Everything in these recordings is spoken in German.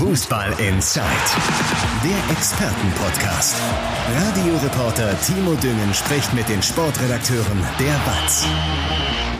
Fußball Inside, der Expertenpodcast. Radioreporter Timo Düngen spricht mit den Sportredakteuren der BATS.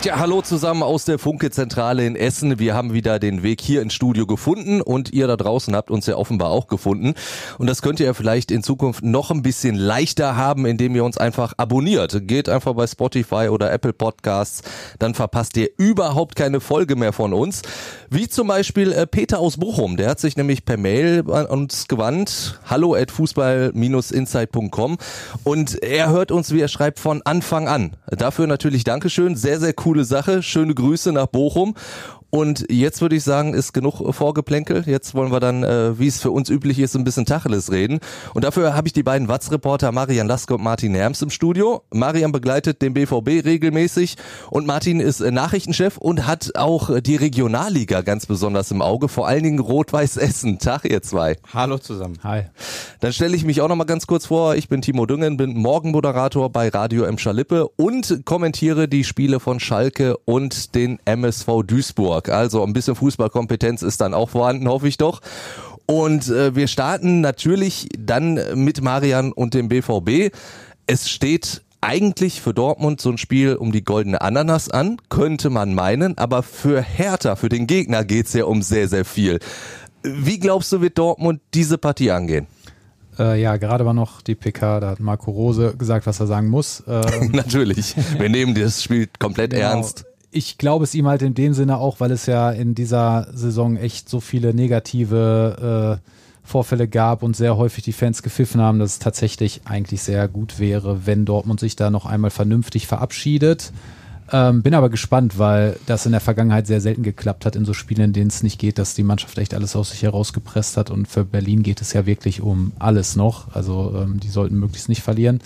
Ja, hallo zusammen aus der Funke-Zentrale in Essen. Wir haben wieder den Weg hier ins Studio gefunden und ihr da draußen habt uns ja offenbar auch gefunden. Und das könnt ihr ja vielleicht in Zukunft noch ein bisschen leichter haben, indem ihr uns einfach abonniert. Geht einfach bei Spotify oder Apple Podcasts, dann verpasst ihr überhaupt keine Folge mehr von uns. Wie zum Beispiel äh, Peter aus Bochum, der hat sich nämlich per Mail an uns gewandt. Hallo at fußball-insight.com und er hört uns, wie er schreibt, von Anfang an. Dafür natürlich Dankeschön. Sehr, sehr coole Sache. Schöne Grüße nach Bochum. Und jetzt würde ich sagen, ist genug Vorgeplänkel. Jetzt wollen wir dann, äh, wie es für uns üblich ist, ein bisschen Tacheles reden. Und dafür habe ich die beiden Watz-Reporter Marian Laske und Martin Herms im Studio. Marian begleitet den BVB regelmäßig und Martin ist äh, Nachrichtenchef und hat auch äh, die Regionalliga ganz besonders im Auge, vor allen Dingen Rot-Weiß Essen. Tag ihr zwei. Hallo zusammen. Hi. Dann stelle ich mich auch noch mal ganz kurz vor. Ich bin Timo Düngen, bin Morgenmoderator bei Radio M. Schalippe und kommentiere die Spiele von Schalke und den MSV Duisburg. Hamburg. Also ein bisschen Fußballkompetenz ist dann auch vorhanden, hoffe ich doch. Und äh, wir starten natürlich dann mit Marian und dem BVB. Es steht eigentlich für Dortmund so ein Spiel um die goldene Ananas an, könnte man meinen, aber für Hertha, für den Gegner geht's ja um sehr, sehr viel. Wie glaubst du, wird Dortmund diese Partie angehen? Äh, ja, gerade war noch die PK, da hat Marco Rose gesagt, was er sagen muss. Ähm, Natürlich, wir nehmen das Spiel komplett genau. ernst ich glaube es ihm halt in dem Sinne auch, weil es ja in dieser Saison echt so viele negative äh, Vorfälle gab und sehr häufig die Fans gepfiffen haben, dass es tatsächlich eigentlich sehr gut wäre, wenn Dortmund sich da noch einmal vernünftig verabschiedet. Ähm, bin aber gespannt, weil das in der Vergangenheit sehr selten geklappt hat in so Spielen, in denen es nicht geht, dass die Mannschaft echt alles aus sich herausgepresst hat. Und für Berlin geht es ja wirklich um alles noch. Also ähm, die sollten möglichst nicht verlieren.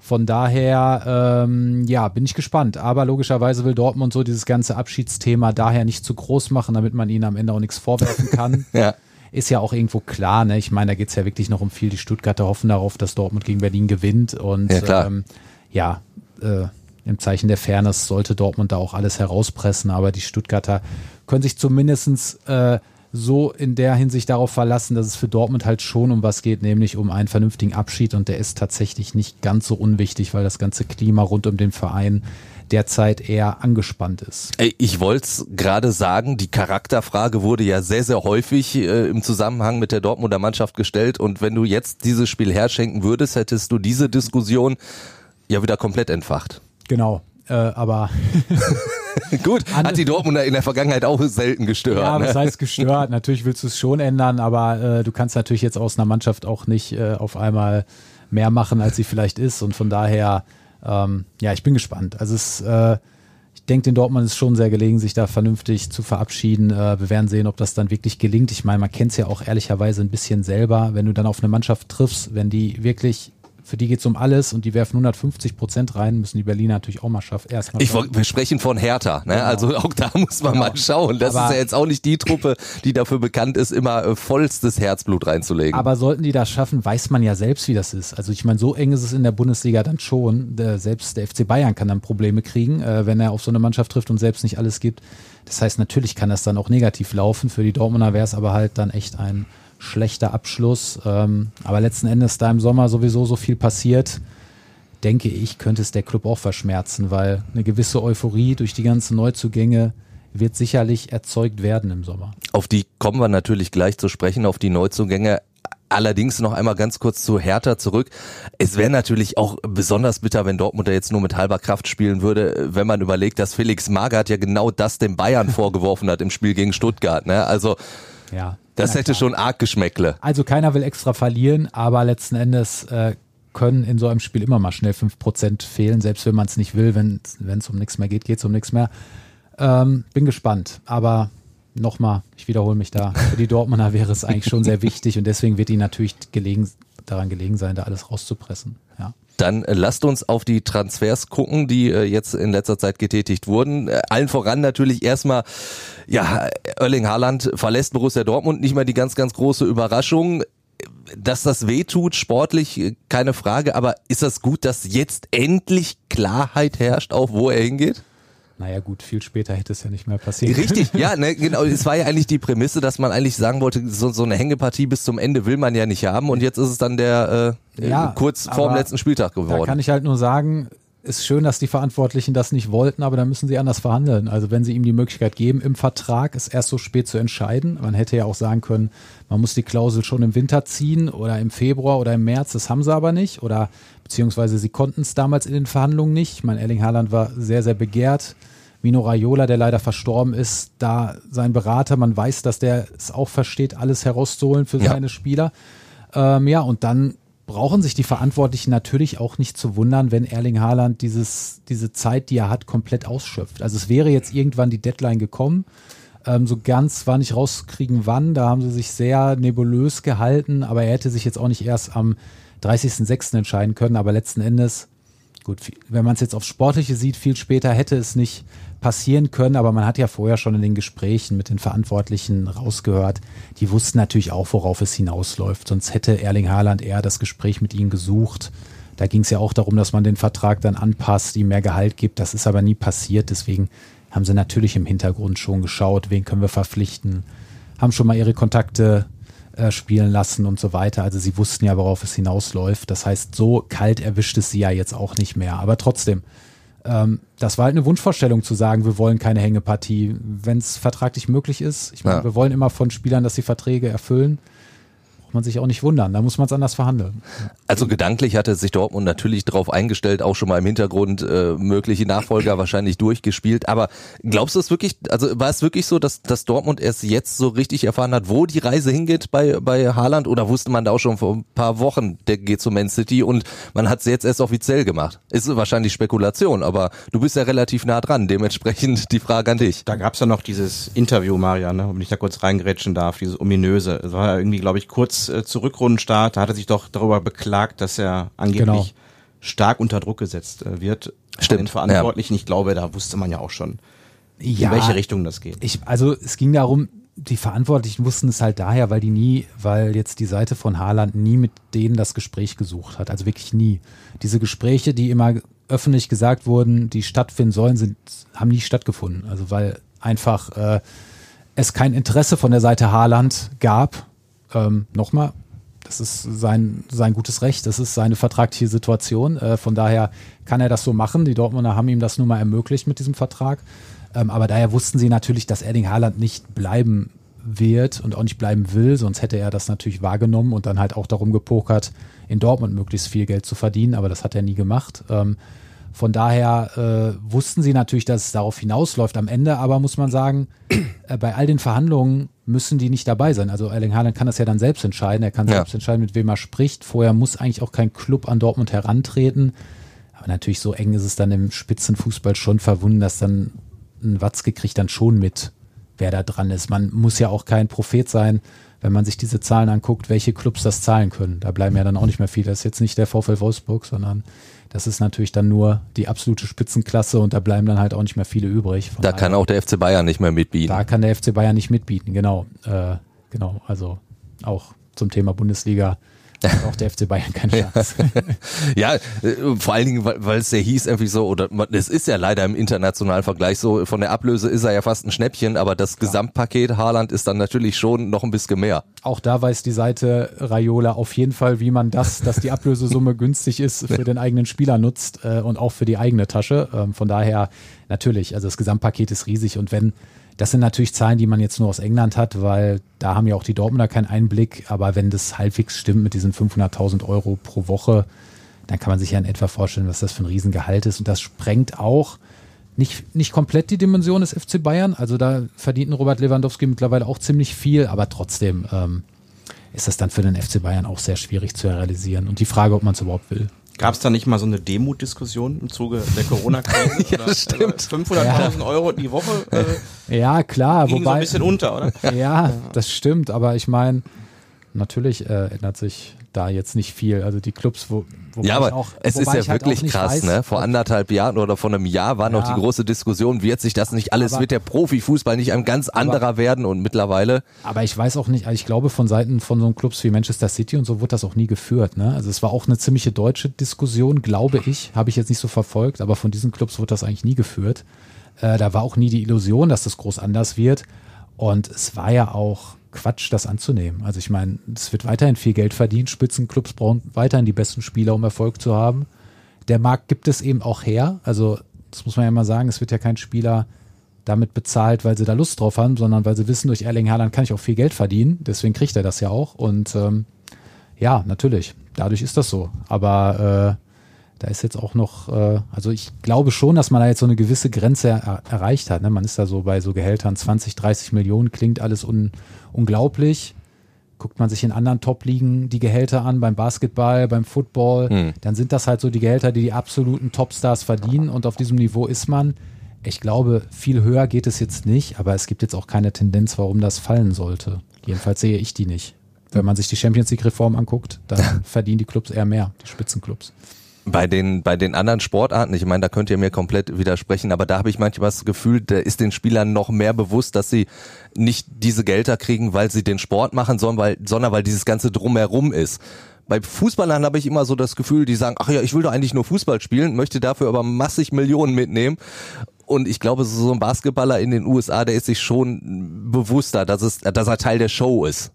Von daher, ähm, ja, bin ich gespannt. Aber logischerweise will Dortmund so dieses ganze Abschiedsthema daher nicht zu groß machen, damit man ihnen am Ende auch nichts vorwerfen kann. ja. Ist ja auch irgendwo klar, ne? Ich meine, da geht es ja wirklich noch um viel. Die Stuttgarter hoffen darauf, dass Dortmund gegen Berlin gewinnt. Und ja, ähm, ja äh, im Zeichen der Fairness sollte Dortmund da auch alles herauspressen, aber die Stuttgarter können sich zumindestens äh, so in der Hinsicht darauf verlassen, dass es für Dortmund halt schon um was geht, nämlich um einen vernünftigen Abschied und der ist tatsächlich nicht ganz so unwichtig, weil das ganze Klima rund um den Verein derzeit eher angespannt ist. Ich wollte es gerade sagen, die Charakterfrage wurde ja sehr, sehr häufig äh, im Zusammenhang mit der Dortmunder Mannschaft gestellt und wenn du jetzt dieses Spiel herschenken würdest, hättest du diese Diskussion ja wieder komplett entfacht. Genau, äh, aber Gut, hat die Dortmunder in der Vergangenheit auch selten gestört. Ja, was ne? heißt gestört? natürlich willst du es schon ändern, aber äh, du kannst natürlich jetzt aus einer Mannschaft auch nicht äh, auf einmal mehr machen, als sie vielleicht ist. Und von daher, ähm, ja, ich bin gespannt. Also es, äh, ich denke, den Dortmund ist schon sehr gelegen, sich da vernünftig zu verabschieden. Äh, wir werden sehen, ob das dann wirklich gelingt. Ich meine, man kennt es ja auch ehrlicherweise ein bisschen selber, wenn du dann auf eine Mannschaft triffst, wenn die wirklich für die geht es um alles und die werfen 150 Prozent rein, müssen die Berliner natürlich auch mal schaffen. Erstmal ich, wir sprechen von Hertha, ne? Genau. also auch da muss man genau. mal schauen. Das aber ist ja jetzt auch nicht die Truppe, die dafür bekannt ist, immer äh, vollstes Herzblut reinzulegen. Aber sollten die das schaffen, weiß man ja selbst, wie das ist. Also ich meine, so eng ist es in der Bundesliga dann schon. Der, selbst der FC Bayern kann dann Probleme kriegen, äh, wenn er auf so eine Mannschaft trifft und selbst nicht alles gibt. Das heißt, natürlich kann das dann auch negativ laufen. Für die Dortmunder wäre es aber halt dann echt ein schlechter Abschluss. Ähm, aber letzten Endes, da im Sommer sowieso so viel passiert, denke ich, könnte es der Club auch verschmerzen, weil eine gewisse Euphorie durch die ganzen Neuzugänge wird sicherlich erzeugt werden im Sommer. Auf die kommen wir natürlich gleich zu sprechen, auf die Neuzugänge. Allerdings noch einmal ganz kurz zu Hertha zurück. Es wäre natürlich auch besonders bitter, wenn Dortmund da jetzt nur mit halber Kraft spielen würde, wenn man überlegt, dass Felix Magath ja genau das dem Bayern vorgeworfen hat im Spiel gegen Stuttgart. Ne? Also ja. Das hätte schon arg Geschmäckle. Also keiner will extra verlieren, aber letzten Endes äh, können in so einem Spiel immer mal schnell 5% fehlen, selbst wenn man es nicht will. Wenn es um nichts mehr geht, geht es um nichts mehr. Ähm, bin gespannt. Aber nochmal, ich wiederhole mich da. Für die Dortmunder wäre es eigentlich schon sehr wichtig und deswegen wird ihnen natürlich gelegen, daran gelegen sein, da alles rauszupressen. Ja. Dann äh, lasst uns auf die Transfers gucken, die äh, jetzt in letzter Zeit getätigt wurden. Äh, allen voran natürlich erstmal, ja, Erling Haaland verlässt Borussia Dortmund, nicht mal die ganz, ganz große Überraschung. Dass das wehtut, sportlich, keine Frage, aber ist das gut, dass jetzt endlich Klarheit herrscht, auch wo er hingeht? Naja gut, viel später hätte es ja nicht mehr passiert. Richtig, ja, ne, genau. Es war ja eigentlich die Prämisse, dass man eigentlich sagen wollte, so, so eine Hängepartie bis zum Ende will man ja nicht haben und jetzt ist es dann der äh, ja, kurz vor dem letzten Spieltag geworden. Da kann ich halt nur sagen, ist schön, dass die Verantwortlichen das nicht wollten, aber dann müssen sie anders verhandeln. Also wenn sie ihm die Möglichkeit geben, im Vertrag ist erst so spät zu entscheiden. Man hätte ja auch sagen können, man muss die Klausel schon im Winter ziehen oder im Februar oder im März. Das haben sie aber nicht. Oder beziehungsweise sie konnten es damals in den Verhandlungen nicht. Ich meine, Erling Haaland war sehr, sehr begehrt. Mino Raiola, der leider verstorben ist, da sein Berater, man weiß, dass der es auch versteht, alles herauszuholen für ja. seine Spieler. Ähm, ja, und dann brauchen sich die Verantwortlichen natürlich auch nicht zu wundern, wenn Erling Haaland dieses, diese Zeit, die er hat, komplett ausschöpft. Also es wäre jetzt irgendwann die Deadline gekommen. Ähm, so ganz war nicht rauskriegen, wann. Da haben sie sich sehr nebulös gehalten, aber er hätte sich jetzt auch nicht erst am 30.06. entscheiden können. Aber letzten Endes, gut, wenn man es jetzt aufs Sportliche sieht, viel später hätte es nicht passieren können, aber man hat ja vorher schon in den Gesprächen mit den Verantwortlichen rausgehört, die wussten natürlich auch, worauf es hinausläuft. Sonst hätte Erling Haaland eher das Gespräch mit ihnen gesucht. Da ging es ja auch darum, dass man den Vertrag dann anpasst, ihm mehr Gehalt gibt. Das ist aber nie passiert. Deswegen haben sie natürlich im Hintergrund schon geschaut, wen können wir verpflichten, haben schon mal ihre Kontakte äh, spielen lassen und so weiter. Also sie wussten ja, worauf es hinausläuft. Das heißt, so kalt erwischt es sie ja jetzt auch nicht mehr. Aber trotzdem, ähm, das war halt eine Wunschvorstellung zu sagen, wir wollen keine Hängepartie, wenn es vertraglich möglich ist. Ich meine, ja. wir wollen immer von Spielern, dass sie Verträge erfüllen braucht man sich auch nicht wundern. Da muss man es anders verhandeln. Also gedanklich hatte sich Dortmund natürlich darauf eingestellt, auch schon mal im Hintergrund äh, mögliche Nachfolger wahrscheinlich durchgespielt. Aber glaubst du es wirklich, also war es wirklich so, dass, dass Dortmund erst jetzt so richtig erfahren hat, wo die Reise hingeht bei, bei Haaland? Oder wusste man da auch schon vor ein paar Wochen, der geht zu Man City und man hat es jetzt erst offiziell gemacht? Ist wahrscheinlich Spekulation, aber du bist ja relativ nah dran. Dementsprechend die Frage an dich. Da gab es ja noch dieses Interview, Marian, ne, wenn ich da kurz reingerätschen darf, dieses ominöse. Das war ja irgendwie, glaube ich, kurz kurz äh, zu Rückrundenstart, da hat er sich doch darüber beklagt, dass er angeblich genau. stark unter Druck gesetzt äh, wird. Stimmt. Den Verantwortlichen. Ja. Ich glaube, da wusste man ja auch schon, ja, in welche Richtung das geht. Ich, also es ging darum, die Verantwortlichen wussten es halt daher, weil die nie, weil jetzt die Seite von Haaland nie mit denen das Gespräch gesucht hat. Also wirklich nie. Diese Gespräche, die immer öffentlich gesagt wurden, die stattfinden sollen, sind, haben nie stattgefunden. Also weil einfach äh, es kein Interesse von der Seite Haaland gab, ähm, nochmal, das ist sein, sein gutes Recht, das ist seine vertragliche Situation. Äh, von daher kann er das so machen. Die Dortmunder haben ihm das nun mal ermöglicht mit diesem Vertrag. Ähm, aber daher wussten sie natürlich, dass Erling Haaland nicht bleiben wird und auch nicht bleiben will, sonst hätte er das natürlich wahrgenommen und dann halt auch darum gepokert, in Dortmund möglichst viel Geld zu verdienen, aber das hat er nie gemacht. Ähm, von daher äh, wussten sie natürlich, dass es darauf hinausläuft am Ende, aber muss man sagen, äh, bei all den Verhandlungen müssen die nicht dabei sein. Also Erling Haaland kann das ja dann selbst entscheiden. Er kann ja. selbst entscheiden, mit wem er spricht. Vorher muss eigentlich auch kein Club an Dortmund herantreten. Aber natürlich so eng ist es dann im Spitzenfußball schon verwunden, dass dann ein Watzke kriegt dann schon mit, wer da dran ist. Man muss ja auch kein Prophet sein, wenn man sich diese Zahlen anguckt, welche Clubs das zahlen können. Da bleiben ja dann auch nicht mehr viele. Das ist jetzt nicht der VfL Wolfsburg, sondern das ist natürlich dann nur die absolute Spitzenklasse und da bleiben dann halt auch nicht mehr viele übrig. Da kann auch der FC Bayern nicht mehr mitbieten. Da kann der FC Bayern nicht mitbieten, genau. Äh, genau, also auch zum Thema Bundesliga auch der FC Bayern keine Chance. ja, äh, vor allen Dingen, weil es ja hieß irgendwie so, oder es ist ja leider im internationalen Vergleich so, von der Ablöse ist er ja fast ein Schnäppchen, aber das Klar. Gesamtpaket Haaland ist dann natürlich schon noch ein bisschen mehr. Auch da weiß die Seite Raiola auf jeden Fall, wie man das, dass die Ablösesumme günstig ist, für den eigenen Spieler nutzt äh, und auch für die eigene Tasche. Ähm, von daher natürlich, also das Gesamtpaket ist riesig und wenn das sind natürlich Zahlen, die man jetzt nur aus England hat, weil da haben ja auch die Dortmunder keinen Einblick. Aber wenn das halbwegs stimmt mit diesen 500.000 Euro pro Woche, dann kann man sich ja in etwa vorstellen, was das für ein Riesengehalt ist. Und das sprengt auch nicht, nicht komplett die Dimension des FC Bayern. Also da verdient Robert Lewandowski mittlerweile auch ziemlich viel, aber trotzdem ähm, ist das dann für den FC Bayern auch sehr schwierig zu realisieren. Und die Frage, ob man es überhaupt will. Gab es da nicht mal so eine Demut-Diskussion im Zuge der Corona-Krise? ja, das stimmt. 500.000 ja. Euro die Woche? Äh, ja, klar. Ging wobei, so ein bisschen unter, oder? Ja, das stimmt. Aber ich meine, natürlich äh, ändert sich da jetzt nicht viel. Also die Clubs, wo, ja, aber auch, es ist ja halt wirklich krass, weiß, ne? Vor anderthalb Jahren oder vor einem Jahr war ja. noch die große Diskussion, wird sich das nicht alles, aber, wird der Profifußball nicht ein ganz anderer aber, werden und mittlerweile. Aber ich weiß auch nicht, also ich glaube von Seiten von so Clubs wie Manchester City und so wurde das auch nie geführt, ne? Also es war auch eine ziemliche deutsche Diskussion, glaube ich, habe ich jetzt nicht so verfolgt, aber von diesen Clubs wurde das eigentlich nie geführt. Äh, da war auch nie die Illusion, dass das groß anders wird. Und es war ja auch Quatsch, das anzunehmen. Also ich meine, es wird weiterhin viel Geld verdient. Spitzenclubs brauchen weiterhin die besten Spieler, um Erfolg zu haben. Der Markt gibt es eben auch her. Also das muss man ja mal sagen, es wird ja kein Spieler damit bezahlt, weil sie da Lust drauf haben, sondern weil sie wissen, durch Erling Haaland kann ich auch viel Geld verdienen. Deswegen kriegt er das ja auch. Und ähm, ja, natürlich, dadurch ist das so. Aber äh, da ist jetzt auch noch, äh, also ich glaube schon, dass man da jetzt so eine gewisse Grenze er erreicht hat. Ne? Man ist da so bei so Gehältern 20, 30 Millionen, klingt alles un unglaublich. Guckt man sich in anderen Top-Ligen die Gehälter an, beim Basketball, beim Football, hm. dann sind das halt so die Gehälter, die die absoluten Topstars verdienen und auf diesem Niveau ist man. Ich glaube, viel höher geht es jetzt nicht, aber es gibt jetzt auch keine Tendenz, warum das fallen sollte. Jedenfalls sehe ich die nicht. Wenn man sich die Champions League-Reform anguckt, dann verdienen die Clubs eher mehr, die Spitzenclubs. Bei den, bei den anderen Sportarten, ich meine, da könnt ihr mir komplett widersprechen, aber da habe ich manchmal das Gefühl, da ist den Spielern noch mehr bewusst, dass sie nicht diese Gelder kriegen, weil sie den Sport machen, sondern weil, sondern weil dieses ganze Drumherum ist. Bei Fußballern habe ich immer so das Gefühl, die sagen, ach ja, ich will doch eigentlich nur Fußball spielen, möchte dafür aber massig Millionen mitnehmen. Und ich glaube, so ein Basketballer in den USA, der ist sich schon bewusster, dass, es, dass er Teil der Show ist.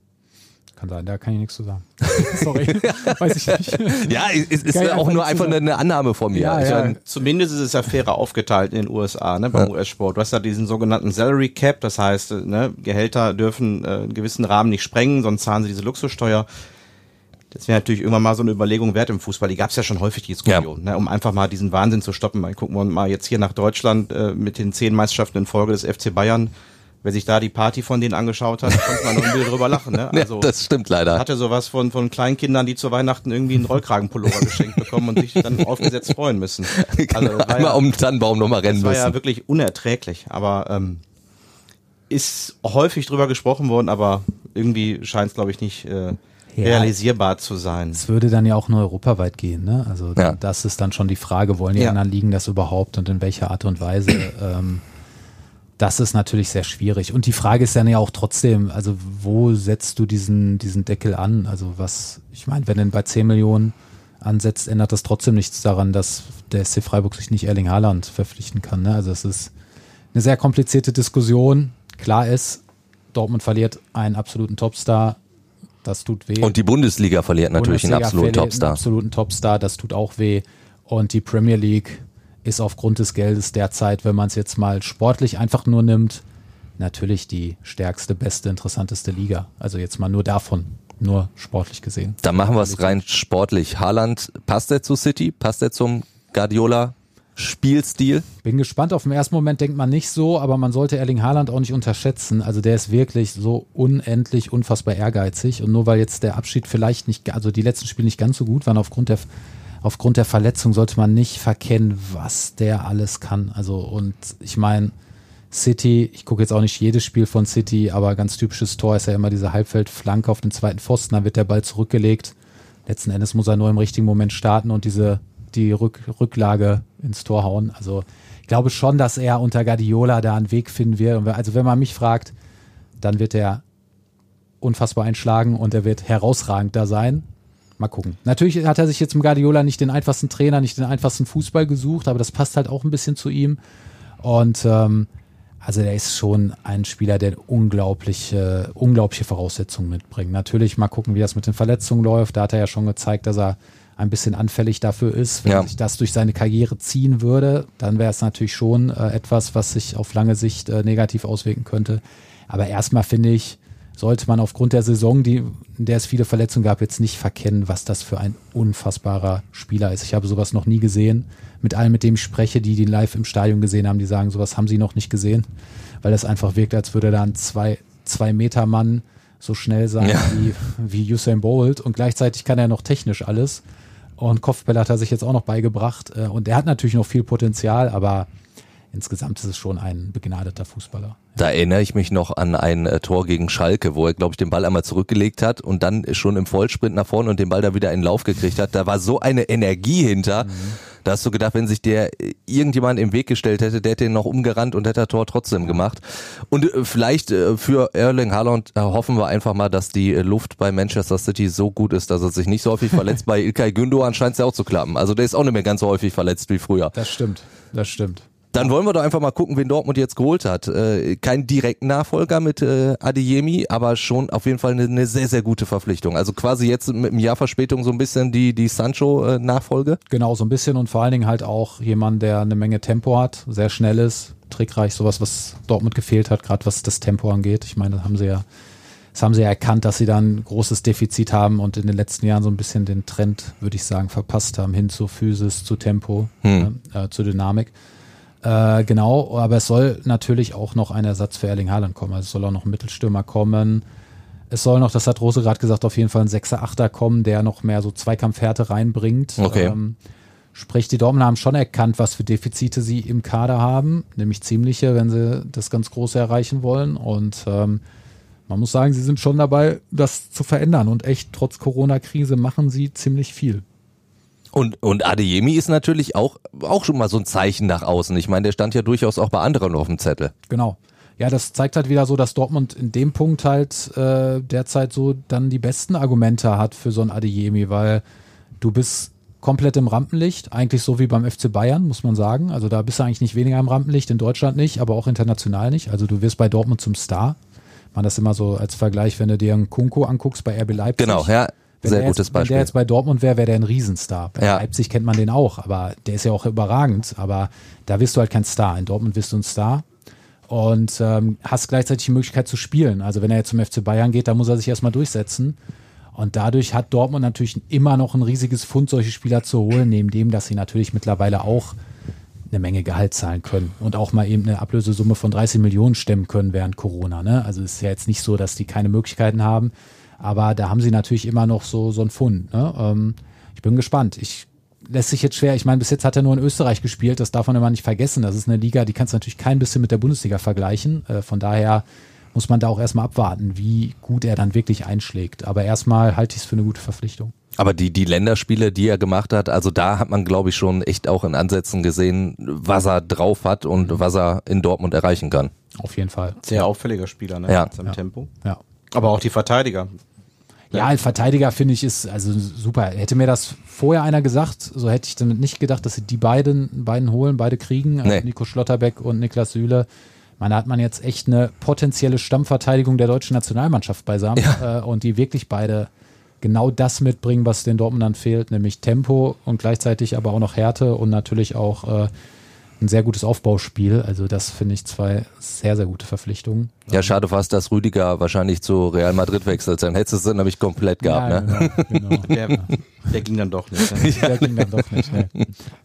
Kann sein, da kann ich nichts zu sagen. Sorry, weiß ich nicht. Ja, es ist ja auch nur einfach eine Annahme von mir. Ja, ja. Meine, zumindest ist es ja fairer aufgeteilt in den USA, ne, beim ja. US-Sport. Du hast ja diesen sogenannten Salary Cap, das heißt, ne, Gehälter dürfen äh, einen gewissen Rahmen nicht sprengen, sonst zahlen sie diese Luxussteuer. Das wäre natürlich irgendwann mal so eine Überlegung wert im Fußball. Die gab es ja schon häufig, die Diskussion, ja. ne, um einfach mal diesen Wahnsinn zu stoppen. Mal gucken wir mal jetzt hier nach Deutschland äh, mit den zehn Meisterschaften in Folge des FC Bayern wer sich da die Party von denen angeschaut hat, konnte man noch ein Bild drüber lachen. Ne? Also, ja, das stimmt leider. Hatte sowas von, von Kleinkindern, die zu Weihnachten irgendwie einen Rollkragenpullover geschenkt bekommen und sich dann aufgesetzt freuen müssen. Also, genau, einmal ja, um den Tannenbaum nochmal rennen müssen. Das war ja wirklich unerträglich, aber ähm, ist häufig drüber gesprochen worden, aber irgendwie scheint es, glaube ich, nicht äh, ja, realisierbar zu sein. Es würde dann ja auch nur europaweit gehen, ne? Also ja. das ist dann schon die Frage, wollen die ja. anderen Ligen das überhaupt und in welcher Art und Weise? ähm, das ist natürlich sehr schwierig. Und die Frage ist dann ja auch trotzdem, also wo setzt du diesen, diesen Deckel an? Also was, ich meine, wenn er bei 10 Millionen ansetzt, ändert das trotzdem nichts daran, dass der SC Freiburg sich nicht Erling Haaland verpflichten kann. Ne? Also es ist eine sehr komplizierte Diskussion. Klar ist, Dortmund verliert einen absoluten Topstar. Das tut weh. Und die Bundesliga verliert natürlich Bundesliga einen absoluten Topstar. Einen absoluten Topstar, das tut auch weh. Und die Premier League ist aufgrund des Geldes derzeit, wenn man es jetzt mal sportlich einfach nur nimmt, natürlich die stärkste, beste, interessanteste Liga. Also jetzt mal nur davon, nur sportlich gesehen. Dann machen wir es rein sportlich. Haaland, passt er zu City? Passt er zum Guardiola? Spielstil? Bin gespannt. Auf den ersten Moment denkt man nicht so, aber man sollte Erling Haaland auch nicht unterschätzen. Also der ist wirklich so unendlich, unfassbar ehrgeizig. Und nur weil jetzt der Abschied vielleicht nicht, also die letzten Spiele nicht ganz so gut waren aufgrund der aufgrund der Verletzung sollte man nicht verkennen, was der alles kann. Also und ich meine, City, ich gucke jetzt auch nicht jedes Spiel von City, aber ganz typisches Tor ist ja immer diese Halbfeldflanke auf den zweiten Pfosten, dann wird der Ball zurückgelegt. Letzten Endes muss er nur im richtigen Moment starten und diese die Rück, Rücklage ins Tor hauen. Also ich glaube schon, dass er unter Guardiola da einen Weg finden wird. Also wenn man mich fragt, dann wird er unfassbar einschlagen und er wird herausragend da sein. Mal gucken. Natürlich hat er sich jetzt im Guardiola nicht den einfachsten Trainer, nicht den einfachsten Fußball gesucht, aber das passt halt auch ein bisschen zu ihm. Und ähm, also der ist schon ein Spieler, der unglaubliche, unglaubliche Voraussetzungen mitbringt. Natürlich mal gucken, wie das mit den Verletzungen läuft. Da hat er ja schon gezeigt, dass er ein bisschen anfällig dafür ist. Wenn ja. sich das durch seine Karriere ziehen würde, dann wäre es natürlich schon äh, etwas, was sich auf lange Sicht äh, negativ auswirken könnte. Aber erstmal finde ich, sollte man aufgrund der Saison, die, in der es viele Verletzungen gab, jetzt nicht verkennen, was das für ein unfassbarer Spieler ist. Ich habe sowas noch nie gesehen. Mit allen, mit denen ich spreche, die die live im Stadion gesehen haben, die sagen, sowas haben sie noch nicht gesehen, weil das einfach wirkt, als würde da ein zwei, zwei Meter Mann so schnell sein ja. wie, wie Usain Bolt und gleichzeitig kann er noch technisch alles. Und Kopfball hat er sich jetzt auch noch beigebracht. Äh, und er hat natürlich noch viel Potenzial, aber insgesamt ist es schon ein begnadeter Fußballer. Da erinnere ich mich noch an ein äh, Tor gegen Schalke, wo er, glaube ich, den Ball einmal zurückgelegt hat und dann schon im Vollsprint nach vorne und den Ball da wieder in den Lauf gekriegt hat. Da war so eine Energie hinter. Mhm. Da hast du gedacht, wenn sich der irgendjemand im Weg gestellt hätte, der hätte ihn noch umgerannt und hätte das Tor trotzdem gemacht. Und äh, vielleicht äh, für Erling Haaland hoffen wir einfach mal, dass die Luft bei Manchester City so gut ist, dass er sich nicht so häufig verletzt. bei Ilkay Gündoğan scheint es ja auch zu klappen. Also der ist auch nicht mehr ganz so häufig verletzt wie früher. Das stimmt, das stimmt. Dann wollen wir doch einfach mal gucken, wen Dortmund jetzt geholt hat. Äh, kein direkten Nachfolger mit äh, Adeyemi, aber schon auf jeden Fall eine, eine, sehr, sehr gute Verpflichtung. Also quasi jetzt mit einem Jahr Verspätung so ein bisschen die, die Sancho-Nachfolge. Genau, so ein bisschen und vor allen Dingen halt auch jemand, der eine Menge Tempo hat, sehr schnell ist, trickreich, sowas, was Dortmund gefehlt hat, gerade was das Tempo angeht. Ich meine, das haben sie ja das haben sie ja erkannt, dass sie da ein großes Defizit haben und in den letzten Jahren so ein bisschen den Trend, würde ich sagen, verpasst haben, hin zu Physis, zu Tempo, hm. äh, zu Dynamik. Äh, genau, aber es soll natürlich auch noch ein Ersatz für Erling Haaland kommen. Also es soll auch noch ein Mittelstürmer kommen. Es soll noch, das hat Rose gerade gesagt, auf jeden Fall ein Sechser, Achter kommen, der noch mehr so Zweikampfhärte reinbringt. Okay. Ähm, sprich, die Dortmund haben schon erkannt, was für Defizite sie im Kader haben, nämlich ziemliche, wenn sie das ganz Große erreichen wollen. Und ähm, man muss sagen, sie sind schon dabei, das zu verändern und echt trotz Corona-Krise machen sie ziemlich viel. Und, und Adeyemi ist natürlich auch, auch schon mal so ein Zeichen nach außen. Ich meine, der stand ja durchaus auch bei anderen auf dem Zettel. Genau. Ja, das zeigt halt wieder so, dass Dortmund in dem Punkt halt äh, derzeit so dann die besten Argumente hat für so ein Adeyemi, weil du bist komplett im Rampenlicht, eigentlich so wie beim FC Bayern, muss man sagen. Also da bist du eigentlich nicht weniger im Rampenlicht, in Deutschland nicht, aber auch international nicht. Also du wirst bei Dortmund zum Star man das immer so als Vergleich, wenn du dir einen Kunko anguckst bei RB Leipzig. Genau, ja. Sehr gutes jetzt, Beispiel. Wenn der jetzt bei Dortmund wäre, wäre der ein Riesenstar. Bei ja. Leipzig kennt man den auch, aber der ist ja auch überragend. Aber da wirst du halt kein Star. In Dortmund wirst du ein Star und ähm, hast gleichzeitig die Möglichkeit zu spielen. Also wenn er jetzt zum FC Bayern geht, da muss er sich erstmal durchsetzen. Und dadurch hat Dortmund natürlich immer noch ein riesiges Fund, solche Spieler zu holen, neben dem, dass sie natürlich mittlerweile auch eine Menge Gehalt zahlen können und auch mal eben eine Ablösesumme von 30 Millionen stemmen können während Corona. Ne? Also es ist ja jetzt nicht so, dass die keine Möglichkeiten haben, aber da haben sie natürlich immer noch so, so einen Fund. Ne? Ähm, ich bin gespannt. Ich lässt sich jetzt schwer. Ich meine, bis jetzt hat er nur in Österreich gespielt. Das darf man immer nicht vergessen. Das ist eine Liga, die kannst du natürlich kein bisschen mit der Bundesliga vergleichen. Äh, von daher muss man da auch erstmal abwarten, wie gut er dann wirklich einschlägt. Aber erstmal halte ich es für eine gute Verpflichtung. Aber die, die Länderspiele, die er gemacht hat, also da hat man, glaube ich, schon echt auch in Ansätzen gesehen, was er drauf hat und was er in Dortmund erreichen kann. Auf jeden Fall. Sehr auffälliger Spieler, ne? Ja. Mit seinem ja. Tempo. Ja. Aber auch die Verteidiger. Ja, ein Verteidiger finde ich ist also super. Hätte mir das vorher einer gesagt, so hätte ich damit nicht gedacht, dass sie die beiden, beiden holen, beide kriegen. Also Nee. Nico Schlotterbeck und Niklas Süle. Man da hat man jetzt echt eine potenzielle Stammverteidigung der deutschen Nationalmannschaft beisammen äh, und die wirklich beide genau das mitbringen, was den Dortmundern fehlt, nämlich Tempo und gleichzeitig aber auch noch Härte und natürlich auch äh, ein sehr gutes Aufbauspiel. Also das finde ich zwei sehr, sehr gute Verpflichtungen. Ja, schade fast, dass Rüdiger wahrscheinlich zu Real Madrid wechselt. Dann hättest du es nämlich komplett gehabt, ja, ne? genau, genau. Der, der ging dann doch nicht. Ne? Der ging dann doch nicht. Ne?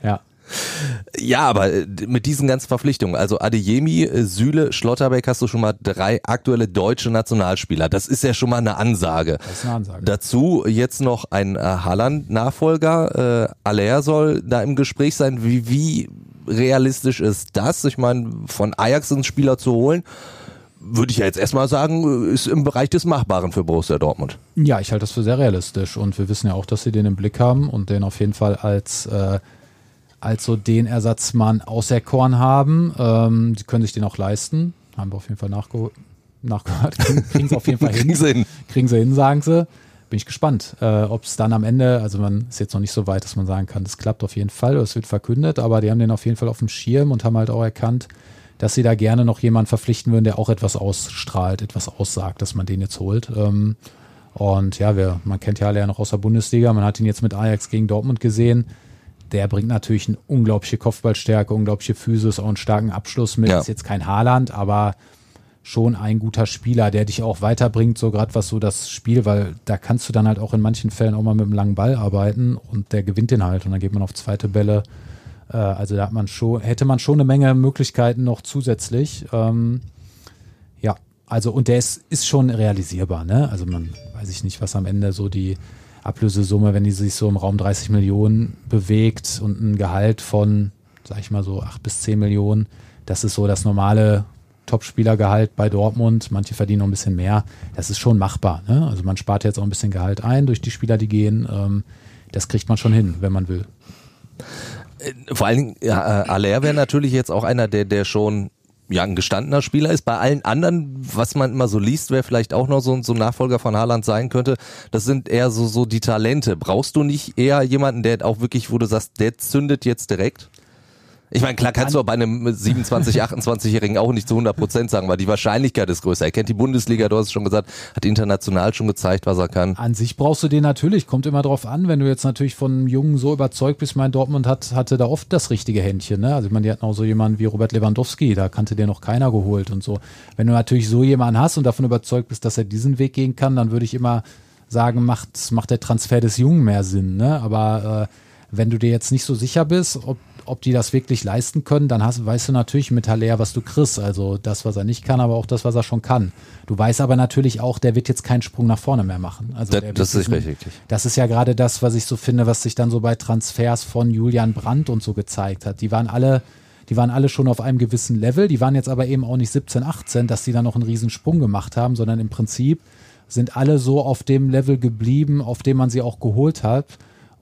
Ja. Ja, aber äh, mit diesen ganzen Verpflichtungen, also Adeyemi, äh, Süle, Schlotterbeck hast du schon mal drei aktuelle deutsche Nationalspieler. Das ist ja schon mal eine Ansage. Das ist eine Ansage. Dazu jetzt noch ein äh, Haaland-Nachfolger. Äh, Aller soll da im Gespräch sein. Wie, wie realistisch ist das? Ich meine, von Ajax einen Spieler zu holen, würde ich ja jetzt erstmal sagen, ist im Bereich des Machbaren für Borussia Dortmund. Ja, ich halte das für sehr realistisch und wir wissen ja auch, dass sie den im Blick haben und den auf jeden Fall als, äh, als so den Ersatzmann auserkoren haben. Ähm, sie können sich den auch leisten. Haben wir auf jeden Fall nachge nachgehört. Kriegen sie auf jeden Fall hin. Kriegen sie hin. Kriegen sie hin, sagen sie. Bin ich gespannt, äh, ob es dann am Ende, also man ist jetzt noch nicht so weit, dass man sagen kann, das klappt auf jeden Fall, oder es wird verkündet, aber die haben den auf jeden Fall auf dem Schirm und haben halt auch erkannt, dass sie da gerne noch jemanden verpflichten würden, der auch etwas ausstrahlt, etwas aussagt, dass man den jetzt holt. Ähm, und ja, wir, man kennt ja alle ja noch aus der Bundesliga, man hat ihn jetzt mit Ajax gegen Dortmund gesehen. Der bringt natürlich eine unglaubliche Kopfballstärke, unglaubliche Physis, auch einen starken Abschluss mit. Ja. Ist jetzt kein Haaland, aber schon ein guter Spieler, der dich auch weiterbringt, so gerade was so das Spiel, weil da kannst du dann halt auch in manchen Fällen auch mal mit einem langen Ball arbeiten und der gewinnt den halt und dann geht man auf zweite Bälle. Äh, also da hat man schon, hätte man schon eine Menge Möglichkeiten noch zusätzlich. Ähm, ja, also und der ist, ist schon realisierbar, ne? Also man weiß ich nicht, was am Ende so die Ablösesumme, wenn die sich so im Raum 30 Millionen bewegt und ein Gehalt von, sag ich mal so, 8 bis 10 Millionen, das ist so das normale Topspielergehalt bei Dortmund. Manche verdienen noch ein bisschen mehr. Das ist schon machbar. Ne? Also man spart jetzt auch ein bisschen Gehalt ein durch die Spieler, die gehen. Ähm, das kriegt man schon hin, wenn man will. Vor allen Dingen, ja, äh, Aller wäre natürlich jetzt auch einer, der, der schon ja, ein gestandener Spieler ist. Bei allen anderen, was man immer so liest, wer vielleicht auch noch so, so ein Nachfolger von Haaland sein könnte, das sind eher so, so die Talente. Brauchst du nicht eher jemanden, der auch wirklich, wo du sagst, der zündet jetzt direkt? Ich meine, klar kannst du bei einem 27, 28-Jährigen auch nicht zu 100 Prozent sagen, weil die Wahrscheinlichkeit ist größer. Er kennt die Bundesliga, du hast es schon gesagt, hat international schon gezeigt, was er kann. An sich brauchst du den natürlich, kommt immer drauf an, wenn du jetzt natürlich von einem Jungen so überzeugt bist. Mein Dortmund hat, hatte da oft das richtige Händchen. Ne? Also ich meine, die hatten auch so jemanden wie Robert Lewandowski, da kannte der noch keiner geholt und so. Wenn du natürlich so jemanden hast und davon überzeugt bist, dass er diesen Weg gehen kann, dann würde ich immer sagen, macht, macht der Transfer des Jungen mehr Sinn. Ne? Aber äh, wenn du dir jetzt nicht so sicher bist, ob ob die das wirklich leisten können, dann hast, weißt du natürlich mit Haller, was du kriegst. Also das, was er nicht kann, aber auch das, was er schon kann. Du weißt aber natürlich auch, der wird jetzt keinen Sprung nach vorne mehr machen. Also das, das ist richtig. Das ist ja gerade das, was ich so finde, was sich dann so bei Transfers von Julian Brandt und so gezeigt hat. Die waren alle, die waren alle schon auf einem gewissen Level, die waren jetzt aber eben auch nicht 17, 18, dass die dann noch einen riesen Sprung gemacht haben, sondern im Prinzip sind alle so auf dem Level geblieben, auf dem man sie auch geholt hat.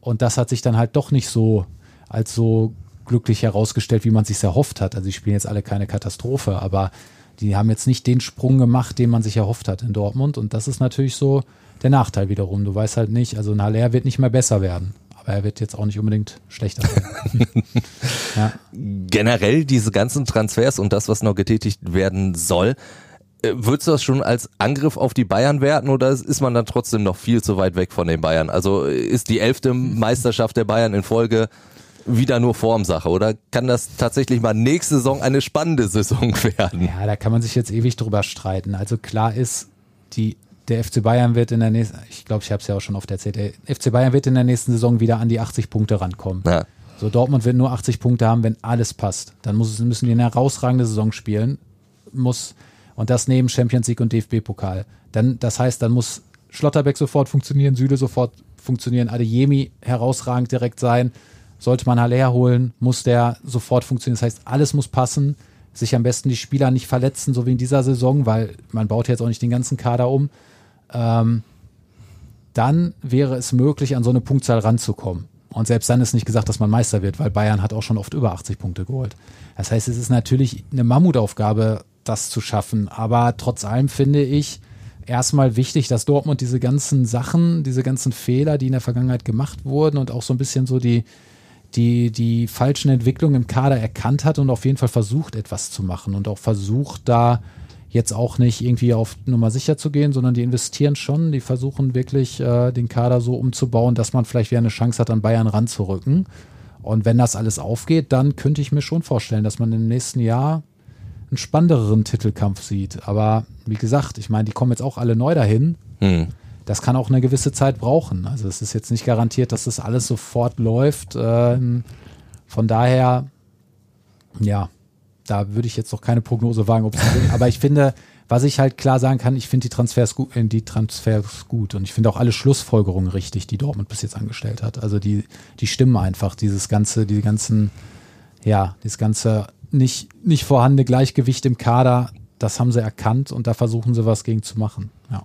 Und das hat sich dann halt doch nicht so als so glücklich herausgestellt, wie man sich erhofft hat. Also die spielen jetzt alle keine Katastrophe, aber die haben jetzt nicht den Sprung gemacht, den man sich erhofft hat in Dortmund. Und das ist natürlich so der Nachteil wiederum. Du weißt halt nicht, also ein Haller wird nicht mehr besser werden. Aber er wird jetzt auch nicht unbedingt schlechter werden. ja. Generell diese ganzen Transfers und das, was noch getätigt werden soll, Würdest du das schon als Angriff auf die Bayern werten oder ist man dann trotzdem noch viel zu weit weg von den Bayern? Also ist die elfte Meisterschaft der Bayern in Folge wieder nur Formsache oder kann das tatsächlich mal nächste Saison eine spannende Saison werden? Ja, da kann man sich jetzt ewig drüber streiten. Also klar ist, die, der FC Bayern wird in der nächsten, ich glaube, ich habe es ja auch schon oft erzählt, der FC Bayern wird in der nächsten Saison wieder an die 80 Punkte rankommen. Ja. So, Dortmund wird nur 80 Punkte haben, wenn alles passt. Dann muss, müssen die eine herausragende Saison spielen. Muss, und das neben Champions League und DFB-Pokal. Dann, das heißt, dann muss Schlotterbeck sofort funktionieren, Süle sofort funktionieren, Adeyemi herausragend direkt sein. Sollte man Haller holen, muss der sofort funktionieren. Das heißt, alles muss passen. Sich am besten die Spieler nicht verletzen, so wie in dieser Saison, weil man baut jetzt auch nicht den ganzen Kader um. Ähm, dann wäre es möglich, an so eine Punktzahl ranzukommen. Und selbst dann ist nicht gesagt, dass man Meister wird, weil Bayern hat auch schon oft über 80 Punkte geholt. Das heißt, es ist natürlich eine Mammutaufgabe, das zu schaffen. Aber trotz allem finde ich erstmal wichtig, dass Dortmund diese ganzen Sachen, diese ganzen Fehler, die in der Vergangenheit gemacht wurden und auch so ein bisschen so die, die die falschen Entwicklungen im Kader erkannt hat und auf jeden Fall versucht, etwas zu machen und auch versucht, da jetzt auch nicht irgendwie auf Nummer sicher zu gehen, sondern die investieren schon, die versuchen wirklich äh, den Kader so umzubauen, dass man vielleicht wieder eine Chance hat, an Bayern ranzurücken. Und wenn das alles aufgeht, dann könnte ich mir schon vorstellen, dass man im nächsten Jahr einen spannenderen Titelkampf sieht. Aber wie gesagt, ich meine, die kommen jetzt auch alle neu dahin. Hm das kann auch eine gewisse Zeit brauchen. Also es ist jetzt nicht garantiert, dass das alles sofort läuft. Ähm, von daher, ja, da würde ich jetzt noch keine Prognose wagen, ob es aber ich finde, was ich halt klar sagen kann, ich finde die Transfers gut, äh, die Transfers gut und ich finde auch alle Schlussfolgerungen richtig, die Dortmund bis jetzt angestellt hat. Also die, die stimmen einfach, dieses ganze, die ganzen, ja, dieses ganze nicht, nicht vorhandene Gleichgewicht im Kader, das haben sie erkannt und da versuchen sie was gegen zu machen. Ja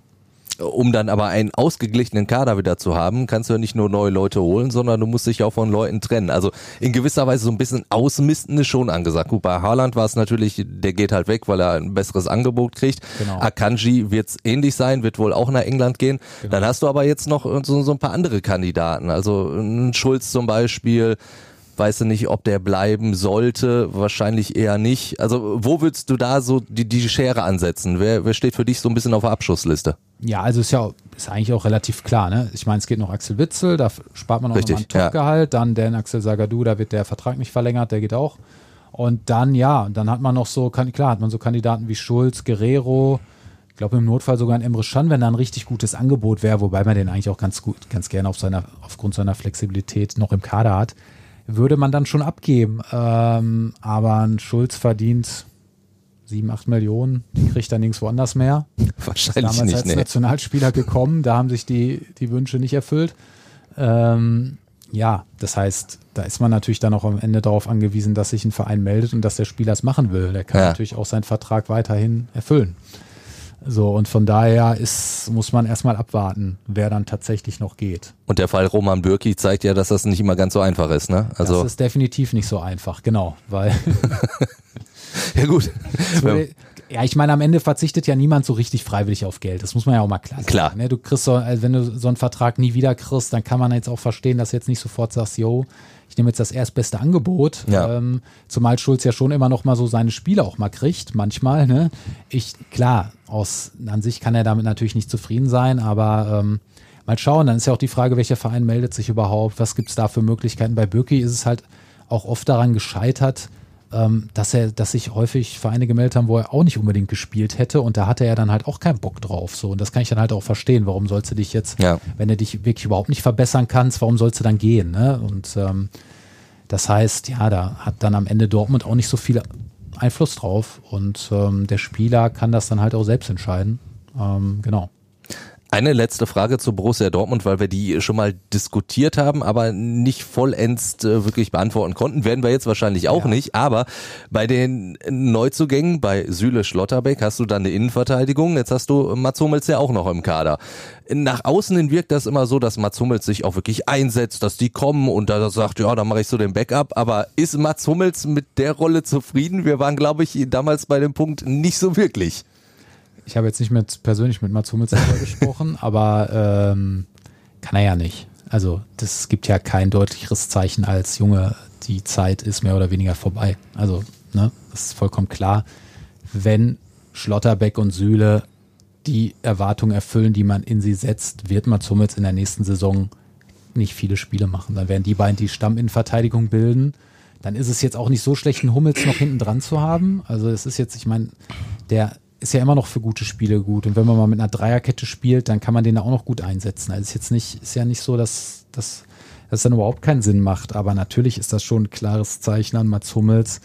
um dann aber einen ausgeglichenen Kader wieder zu haben, kannst du ja nicht nur neue Leute holen, sondern du musst dich auch von Leuten trennen. Also in gewisser Weise so ein bisschen Ausmisten ist schon angesagt. Gut, bei Haaland war es natürlich, der geht halt weg, weil er ein besseres Angebot kriegt. Genau. Akanji wird es ähnlich sein, wird wohl auch nach England gehen. Genau. Dann hast du aber jetzt noch so, so ein paar andere Kandidaten. Also ein Schulz zum Beispiel, weiß du nicht, ob der bleiben sollte, wahrscheinlich eher nicht. Also wo würdest du da so die, die Schere ansetzen? Wer, wer steht für dich so ein bisschen auf der Abschussliste? Ja, also ist ja ist eigentlich auch relativ klar. Ne? Ich meine, es geht noch Axel Witzel, da spart man noch Richtig, nochmal ein Topgehalt. Ja. Dann Dan Axel Sagadou, da wird der Vertrag nicht verlängert, der geht auch. Und dann, ja, dann hat man noch so, klar, hat man so Kandidaten wie Schulz, Guerrero, ich glaube im Notfall sogar ein Emre Can, wenn da ein richtig gutes Angebot wäre, wobei man den eigentlich auch ganz gut, ganz gerne auf seiner, aufgrund seiner Flexibilität noch im Kader hat würde man dann schon abgeben. Ähm, aber ein Schulz verdient sieben, acht Millionen, die kriegt er nirgends woanders mehr. Wahrscheinlich damals nicht. als nee. Nationalspieler gekommen, da haben sich die, die Wünsche nicht erfüllt. Ähm, ja, das heißt, da ist man natürlich dann auch am Ende darauf angewiesen, dass sich ein Verein meldet und dass der Spieler es machen will. Der kann ja. natürlich auch seinen Vertrag weiterhin erfüllen. So, und von daher ist, muss man erstmal abwarten, wer dann tatsächlich noch geht. Und der Fall Roman Bürki zeigt ja, dass das nicht immer ganz so einfach ist, ne? Also das ist definitiv nicht so einfach, genau, weil. ja, gut. Ja, ich meine, am Ende verzichtet ja niemand so richtig freiwillig auf Geld. Das muss man ja auch mal klar sagen. Klar. Ne? Du kriegst so, also wenn du so einen Vertrag nie wieder kriegst, dann kann man jetzt auch verstehen, dass du jetzt nicht sofort sagst, yo, ich nehme jetzt das erstbeste Angebot. Ja. Ähm, zumal Schulz ja schon immer noch mal so seine Spiele auch mal kriegt, manchmal. Ne? Ich, klar, aus, an sich kann er damit natürlich nicht zufrieden sein, aber ähm, mal schauen. Dann ist ja auch die Frage, welcher Verein meldet sich überhaupt? Was gibt's da für Möglichkeiten? Bei Birki ist es halt auch oft daran gescheitert, ähm, dass er, dass sich häufig Vereine gemeldet haben, wo er auch nicht unbedingt gespielt hätte und da hatte er dann halt auch keinen Bock drauf. So und das kann ich dann halt auch verstehen. Warum sollst du dich jetzt, Ja. wenn du dich wirklich überhaupt nicht verbessern kannst, warum sollst du dann gehen? Ne? Und ähm, das heißt, ja, da hat dann am Ende Dortmund auch nicht so viel Einfluss drauf und ähm, der Spieler kann das dann halt auch selbst entscheiden. Ähm, genau. Eine letzte Frage zu Borussia Dortmund, weil wir die schon mal diskutiert haben, aber nicht vollends äh, wirklich beantworten konnten. Werden wir jetzt wahrscheinlich auch Ja. nicht. Aber bei den Neuzugängen, bei Süle Schlotterbeck, hast du dann eine Innenverteidigung. Jetzt hast du Mats Hummels ja auch noch im Kader. Nach außen hin wirkt das immer so, dass Mats Hummels sich auch wirklich einsetzt, dass die kommen und da sagt, ja, dann mache ich so den Backup. Aber ist Mats Hummels mit der Rolle zufrieden? Wir waren, glaube ich, damals bei dem Punkt nicht so wirklich. Ich habe jetzt nicht mit, persönlich mit Mats Hummels darüber gesprochen, aber ähm, kann er ja nicht. Also das gibt ja kein deutlicheres Zeichen als Junge, die Zeit ist mehr oder weniger vorbei. Also, ne, das ist vollkommen klar. Wenn Schlotterbeck und Süle die Erwartungen erfüllen, die man in sie setzt, wird Mats Hummels in der nächsten Saison nicht viele Spiele machen. Dann werden die beiden die Stamminnenverteidigung bilden. Dann ist es jetzt auch nicht so schlecht, einen Hummels noch hinten dran zu haben. Also es ist jetzt, ich meine, der ist ja immer noch für gute Spiele gut. Und wenn man mal mit einer Dreierkette spielt, dann kann man den da auch noch gut einsetzen. Also es ist jetzt nicht, ist ja nicht so, dass, dass das dann überhaupt keinen Sinn macht. Aber natürlich ist das schon ein klares Zeichen an Mats Hummels,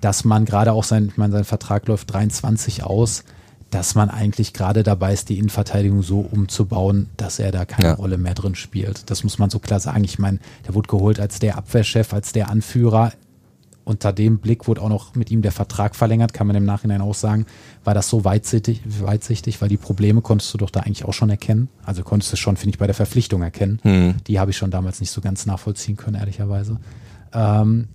dass man gerade auch sein, ich meine, sein Vertrag läuft 23 aus, dass man eigentlich gerade dabei ist, die Innenverteidigung so umzubauen, dass er da keine Ja. Rolle mehr drin spielt. Das muss man so klar sagen. Ich meine, der wurde geholt als der Abwehrchef, als der Anführer. Unter dem Blick wurde auch noch mit ihm der Vertrag verlängert, kann man im Nachhinein auch sagen. War das so weitsichtig, weitsichtig weil die Probleme konntest du doch da eigentlich auch schon erkennen. Also konntest du schon, finde ich, bei der Verpflichtung erkennen. Die habe ich schon damals nicht so ganz nachvollziehen können, ehrlicherweise. Ähm,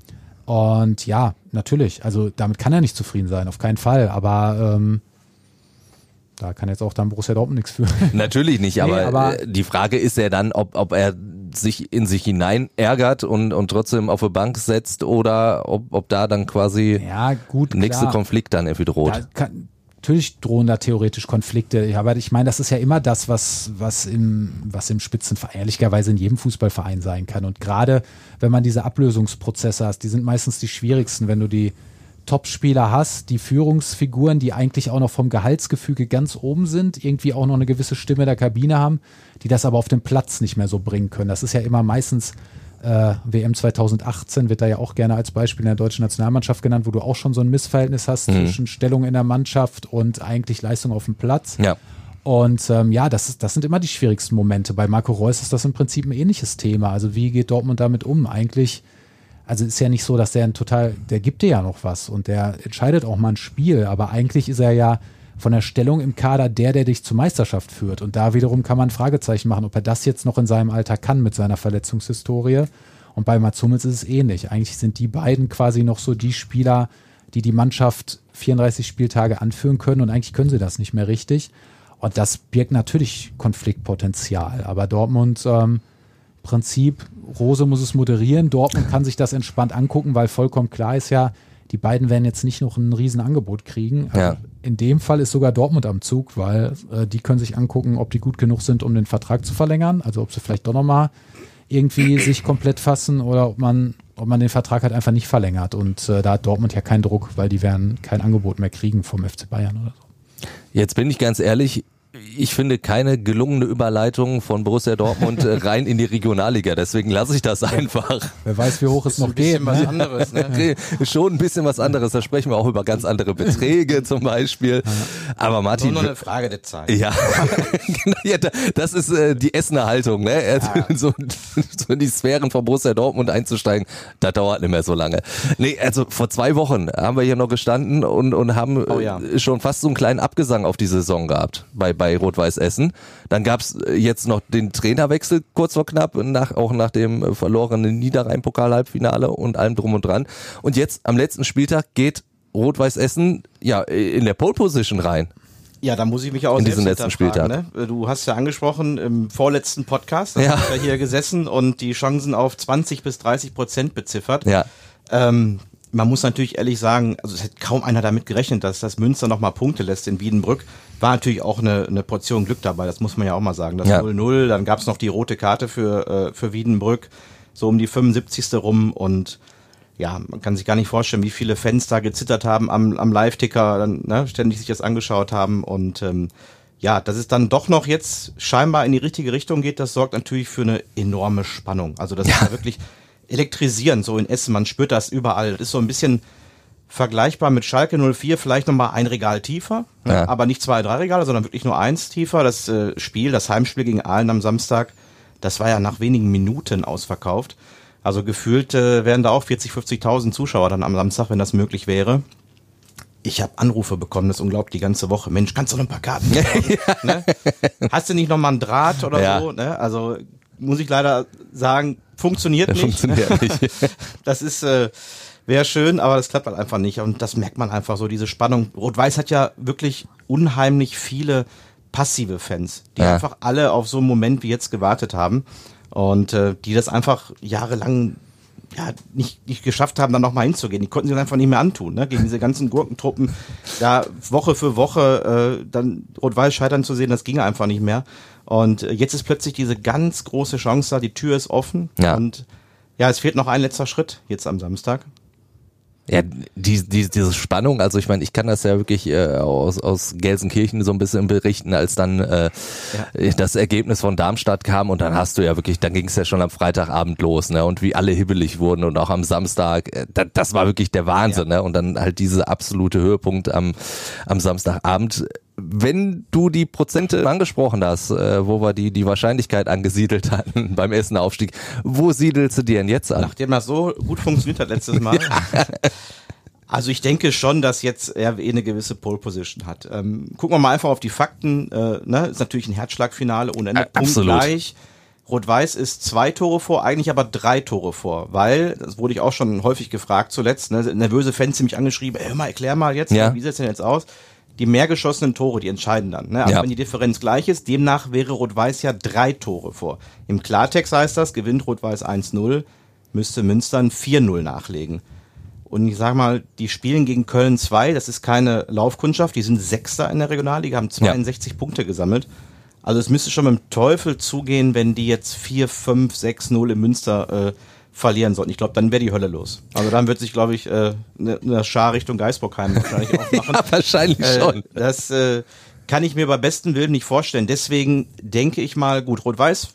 und ja, natürlich, also damit kann er nicht zufrieden sein, auf keinen Fall. Aber ähm, da kann jetzt auch dann Borussia Dortmund nichts für. Natürlich nicht, Nee, aber, aber- äh, die Frage ist ja dann, ob, ob er sich in sich hinein ärgert und, und trotzdem auf die Bank setzt oder ob, ob da dann quasi Ja, gut, nächste klar. Konflikt dann irgendwie droht. Kann, natürlich drohen da theoretisch Konflikte, aber ich meine, das ist ja immer das, was, was im, was im Spitzenverein, ehrlicherweise in jedem Fußballverein sein kann. Und gerade wenn man diese Ablösungsprozesse hast, die sind meistens die schwierigsten, wenn du die Topspieler hast, die Führungsfiguren, die eigentlich auch noch vom Gehaltsgefüge ganz oben sind, irgendwie auch noch eine gewisse Stimme der Kabine haben, die das aber auf dem Platz nicht mehr so bringen können. Das ist ja immer meistens äh, WM 2018 wird da ja auch gerne als Beispiel in der deutschen Nationalmannschaft genannt, wo du auch schon so ein Missverhältnis hast zwischen Stellung in der Mannschaft und eigentlich Leistung auf dem Platz. Ja. Und ähm, ja, das, ist, das sind immer die schwierigsten Momente. Bei Marco Reus ist das im Prinzip ein ähnliches Thema. Also wie geht Dortmund damit um? Eigentlich, also ist ja nicht so, dass der ein total, der gibt dir ja noch was und der entscheidet auch mal ein Spiel, aber eigentlich ist er ja von der Stellung im Kader der, der dich zur Meisterschaft führt. Und da wiederum kann man Fragezeichen machen, ob er das jetzt noch in seinem Alter kann mit seiner Verletzungshistorie. Und bei Mats Hummels ist es ähnlich. Eigentlich sind die beiden quasi noch so die Spieler, die die Mannschaft 34 Spieltage anführen können und eigentlich können sie das nicht mehr richtig. Und das birgt natürlich Konfliktpotenzial. Aber Dortmund, ähm, Prinzip, Rose muss es moderieren, Dortmund kann sich das entspannt angucken, weil vollkommen klar ist ja, die beiden werden jetzt nicht noch ein Riesenangebot kriegen. Ja. Also In dem Fall ist sogar Dortmund am Zug, weil äh, die können sich angucken, ob die gut genug sind, um den Vertrag zu verlängern. Also ob sie vielleicht doch nochmal irgendwie sich komplett fassen oder ob man, ob man den Vertrag halt einfach nicht verlängert. Und äh, da hat Dortmund ja keinen Druck, weil die werden kein Angebot mehr kriegen vom FC Bayern oder so. Jetzt bin ich ganz ehrlich, ich finde keine gelungene Überleitung von Borussia Dortmund äh, rein in die Regionalliga. Deswegen lasse ich das einfach. Wer weiß, wie hoch es noch geht. was Ne? anderes, ne? Okay, Schon ein bisschen was anderes. Da sprechen wir auch über ganz andere Beträge zum Beispiel. Aber Nur Martin, noch eine Frage der Zeit. Ja, genau, ja, da- das ist äh, die Essener Haltung, ne? Er- So, so in die Sphären von Borussia Dortmund einzusteigen, das dauert nicht mehr so lange. Nee, also vor zwei Wochen haben wir hier noch gestanden und, und haben Oh ja. äh, schon fast so einen kleinen Abgesang auf die Saison gehabt bei, bei Rot-Weiß Essen. Dann gab's äh, jetzt noch den Trainerwechsel kurz vor knapp, nach, auch nach dem äh, verlorenen Niederrhein-Pokal-Halbfinale und allem drum und dran. Und jetzt am letzten Spieltag geht Rot-Weiß Essen ja in der Pole Position rein. Ja, da muss ich mich auch in diesem letzten Spieltag. Ne? Du hast ja angesprochen im vorletzten Podcast, da ja. ja hier gesessen und die Chancen auf 20 bis 30 Prozent beziffert. Ja. Ähm, man muss natürlich ehrlich sagen, also es hätte kaum einer damit gerechnet, dass das Münster nochmal Punkte lässt in Wiedenbrück. War natürlich auch eine, eine Portion Glück dabei, das muss man ja auch mal sagen. Das 0-0, ja. dann gab es noch die rote Karte für, äh, für Wiedenbrück, so um die 75. rum und ja, man kann sich gar nicht vorstellen, wie viele Fans da gezittert haben am, am Live-Ticker, dann ne, ständig sich das angeschaut haben und ähm, ja, dass es dann doch noch jetzt scheinbar in die richtige Richtung geht, das sorgt natürlich für eine enorme Spannung. Also das ja. ist ja wirklich elektrisierend, so in Essen. Man spürt das überall. Das ist so ein bisschen vergleichbar mit Schalke 04, vielleicht nochmal ein Regal tiefer, ne? ja. aber nicht zwei, drei Regale, sondern wirklich nur eins tiefer. Das äh, Spiel, das Heimspiel gegen Aalen am Samstag, das war ja nach wenigen Minuten ausverkauft. Also gefühlt äh, wären da auch 40, 50.000 Zuschauer dann am Samstag, wenn das möglich wäre. Ich habe Anrufe bekommen, das ist unglaublich, die ganze Woche. Mensch, kannst du noch ein paar Karten? ne? Hast du nicht noch mal einen Draht oder ja. so? Ne? Also muss ich leider sagen, funktioniert nicht. Funktioniert nicht. das ist äh, wäre schön, aber das klappt halt einfach nicht. Und das merkt man einfach so, diese Spannung. Rot-Weiß hat ja wirklich unheimlich viele passive Fans, die ja. einfach alle auf so einen Moment wie jetzt gewartet haben und äh, die das einfach jahrelang ja, nicht, nicht geschafft haben, dann nochmal hinzugehen. Die konnten sich einfach nicht mehr antun, ne? gegen diese ganzen Gurkentruppen. Da Woche für Woche äh, dann Rot-Weiß scheitern zu sehen, das ging einfach nicht mehr. Und jetzt ist plötzlich diese ganz große Chance da, die Tür ist offen. Ja. Und ja, es fehlt noch ein letzter Schritt jetzt am Samstag. Ja, die, die, diese Spannung, also ich meine, ich kann das ja wirklich äh, aus, aus Gelsenkirchen so ein bisschen berichten, als dann äh, ja. das Ergebnis von Darmstadt kam und dann hast du ja wirklich, dann ging es ja schon am Freitagabend los, ne? Und wie alle hibbelig wurden und auch am Samstag, äh, das, das war wirklich der Wahnsinn, ja. ne? Und dann halt diese absolute Höhepunkt am, am Samstagabend wenn du die Prozente angesprochen hast, äh, wo wir die, die Wahrscheinlichkeit angesiedelt hatten beim ersten Aufstieg, wo siedelst du die denn jetzt an? Nachdem das so gut funktioniert hat letztes Mal. Also ich denke schon, dass jetzt RWE eine gewisse Pole Position hat. Ähm, gucken wir mal einfach auf die Fakten. Äh, ne? Ist natürlich ein Herzschlagfinale ohne Ende. Absolut. Gleich. Rot-Weiß ist zwei Tore vor, eigentlich aber drei Tore vor, weil, das wurde ich auch schon häufig gefragt zuletzt, ne, nervöse Fans sind mich angeschrieben, hör mal, erklär mal jetzt, ja. wie sieht's denn jetzt aus? Die mehr geschossenen Tore, die entscheiden dann. Ne? Also ja. wenn die Differenz gleich ist, demnach wäre Rot-Weiß ja drei Tore vor. Im Klartext heißt das, gewinnt Rot-Weiß 1-0, müsste Münster ein 4-0 nachlegen. Und ich sag mal, die spielen gegen Köln 2, das ist keine Laufkundschaft, die sind Sechster in der Regionalliga, haben 62 ja. Punkte gesammelt. Also es müsste schon mit dem Teufel zugehen, wenn die jetzt 4, 5, 6-0 in Münster äh, verlieren sollten. Ich glaube, dann wäre die Hölle los. Also dann wird sich, glaube ich, äh, eine ne Schar Richtung Geisbockheim wahrscheinlich aufmachen. ja, wahrscheinlich äh, schon. Das äh, kann ich mir bei bestem Willen nicht vorstellen. Deswegen denke ich mal, gut, Rot-Weiß,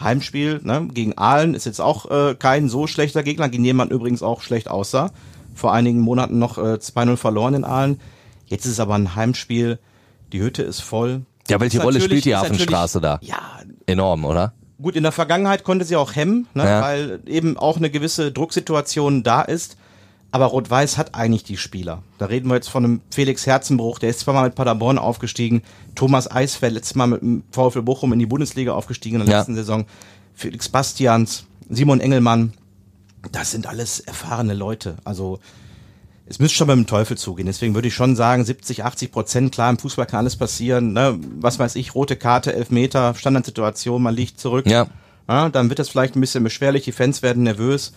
Heimspiel ne, gegen Aalen ist jetzt auch äh, kein so schlechter Gegner, gegen den man übrigens auch schlecht aussah. Vor einigen Monaten noch äh, 2-0 verloren in Aalen. Jetzt ist es aber ein Heimspiel, die Hütte ist voll. Ja, welche Rolle spielt die Hafenstraße da? Ja. Enorm, oder? Gut, in der Vergangenheit konnte sie auch hemmen, ne, ja. weil eben auch eine gewisse Drucksituation da ist. Aber Rot-Weiß hat eigentlich die Spieler. Da reden wir jetzt von einem Felix Herzenbruch, der ist zweimal mit Paderborn aufgestiegen. Thomas Eisfeld letztes Mal mit dem VfL Bochum in die Bundesliga aufgestiegen in der ja. letzten Saison. Felix Bastians, Simon Engelmann. Das sind alles erfahrene Leute. Also es müsste schon mit dem Teufel zugehen. Deswegen würde ich schon sagen, 70, 80 Prozent, klar, im Fußball kann alles passieren. Ne? Was weiß ich, rote Karte, Elfmeter, Standardsituation, man liegt zurück. Ja. ja. Dann wird das vielleicht ein bisschen beschwerlich, die Fans werden nervös.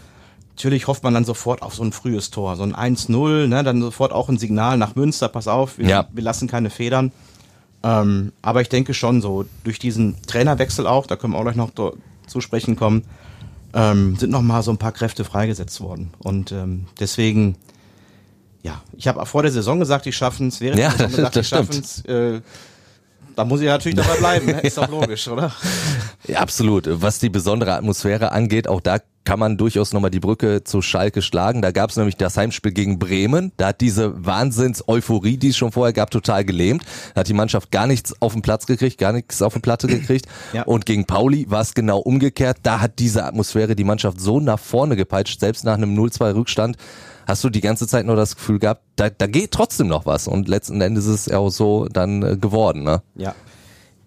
Natürlich hofft man dann sofort auf so ein frühes Tor, so ein 1-0, ne? dann sofort auch ein Signal nach Münster, pass auf, wir, ja. wir lassen keine Federn. Ähm, aber ich denke schon so, durch diesen Trainerwechsel auch, da können wir auch gleich noch zu sprechen kommen, ähm, sind noch mal so ein paar Kräfte freigesetzt worden. Und ähm, deswegen ja, ich habe vor der Saison gesagt, die schaffen es. Während ja, der Saison gesagt, die schaffen es. Äh, da muss ich natürlich dabei bleiben, ne? ist doch logisch, oder? Ja, absolut. Was die besondere Atmosphäre angeht, auch da kann man durchaus nochmal die Brücke zu Schalke schlagen. Da gab es nämlich das Heimspiel gegen Bremen. Da hat diese Wahnsinns-Euphorie, die es schon vorher gab, total gelähmt. Da hat die Mannschaft gar nichts auf den Platz gekriegt, gar nichts auf den Platte gekriegt. Ja. Und gegen Pauli war es genau umgekehrt. Da hat diese Atmosphäre die Mannschaft so nach vorne gepeitscht, selbst nach einem 0-2 Rückstand hast du die ganze Zeit nur das Gefühl gehabt, da, da geht trotzdem noch was und letzten Endes ist es ja auch so dann äh, geworden, ne? Ja.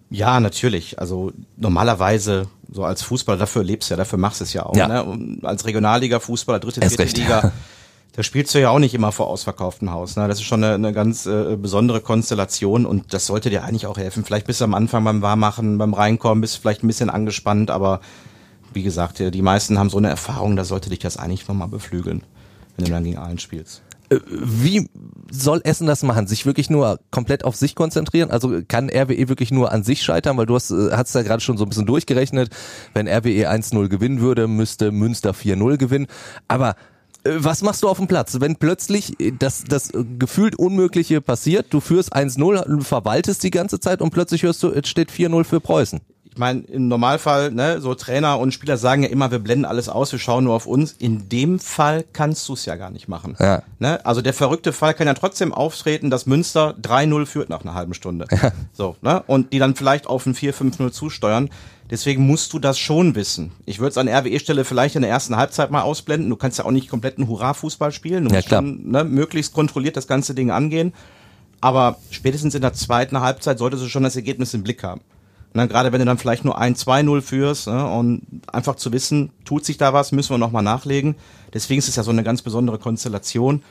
Ja, natürlich. Also normalerweise so als Fußballer, dafür lebst du ja, dafür machst du es ja auch. Ja. Ne? Und als Regionalliga-Fußballer, dritte, vierte recht. Liga, Da spielst du ja auch nicht immer vor ausverkauftem Haus. Ne? Das ist schon eine, eine ganz äh, besondere Konstellation und das sollte dir eigentlich auch helfen. Vielleicht bist du am Anfang beim Warmachen, beim Reinkommen, bist vielleicht ein bisschen angespannt, aber wie gesagt, die meisten haben so eine Erfahrung, da sollte dich das eigentlich nochmal beflügeln, wenn du dann gegen Aalen spielst. Äh, wie soll Essen das machen? Sich wirklich nur komplett auf sich konzentrieren? Also kann RWE wirklich nur an sich scheitern? Weil du hast, äh, hast ja gerade schon so ein bisschen durchgerechnet. Wenn RWE 1-0 gewinnen würde, müsste Münster 4-0 gewinnen. Aber äh, was machst du auf dem Platz? Wenn plötzlich das, das gefühlt Unmögliche passiert, du führst 1-0, verwaltest die ganze Zeit und plötzlich hörst du, es steht 4-0 für Preußen ich meine, im Normalfall, ne, so Trainer und Spieler sagen ja immer, wir blenden alles aus, wir schauen nur auf uns. In dem Fall kannst du es ja gar nicht machen. Ja. Ne? Also der verrückte Fall kann ja trotzdem auftreten, dass Münster 3-0 führt nach einer halben Stunde. Ja. So, ne? Und die dann vielleicht auf ein 4-5-0 zusteuern. Deswegen musst du das schon wissen. Ich würde es an RWE-Stelle vielleicht in der ersten Halbzeit mal ausblenden. Du kannst ja auch nicht komplett einen Hurra-Fußball spielen. Du musst ja, schon ne, möglichst kontrolliert das ganze Ding angehen. Aber spätestens in der zweiten Halbzeit solltest du schon das Ergebnis im Blick haben. Ne, gerade wenn du dann vielleicht nur ein 2-0 führst ne, und einfach zu wissen, tut sich da was, müssen wir nochmal nachlegen. Deswegen ist es ja so eine ganz besondere Konstellation.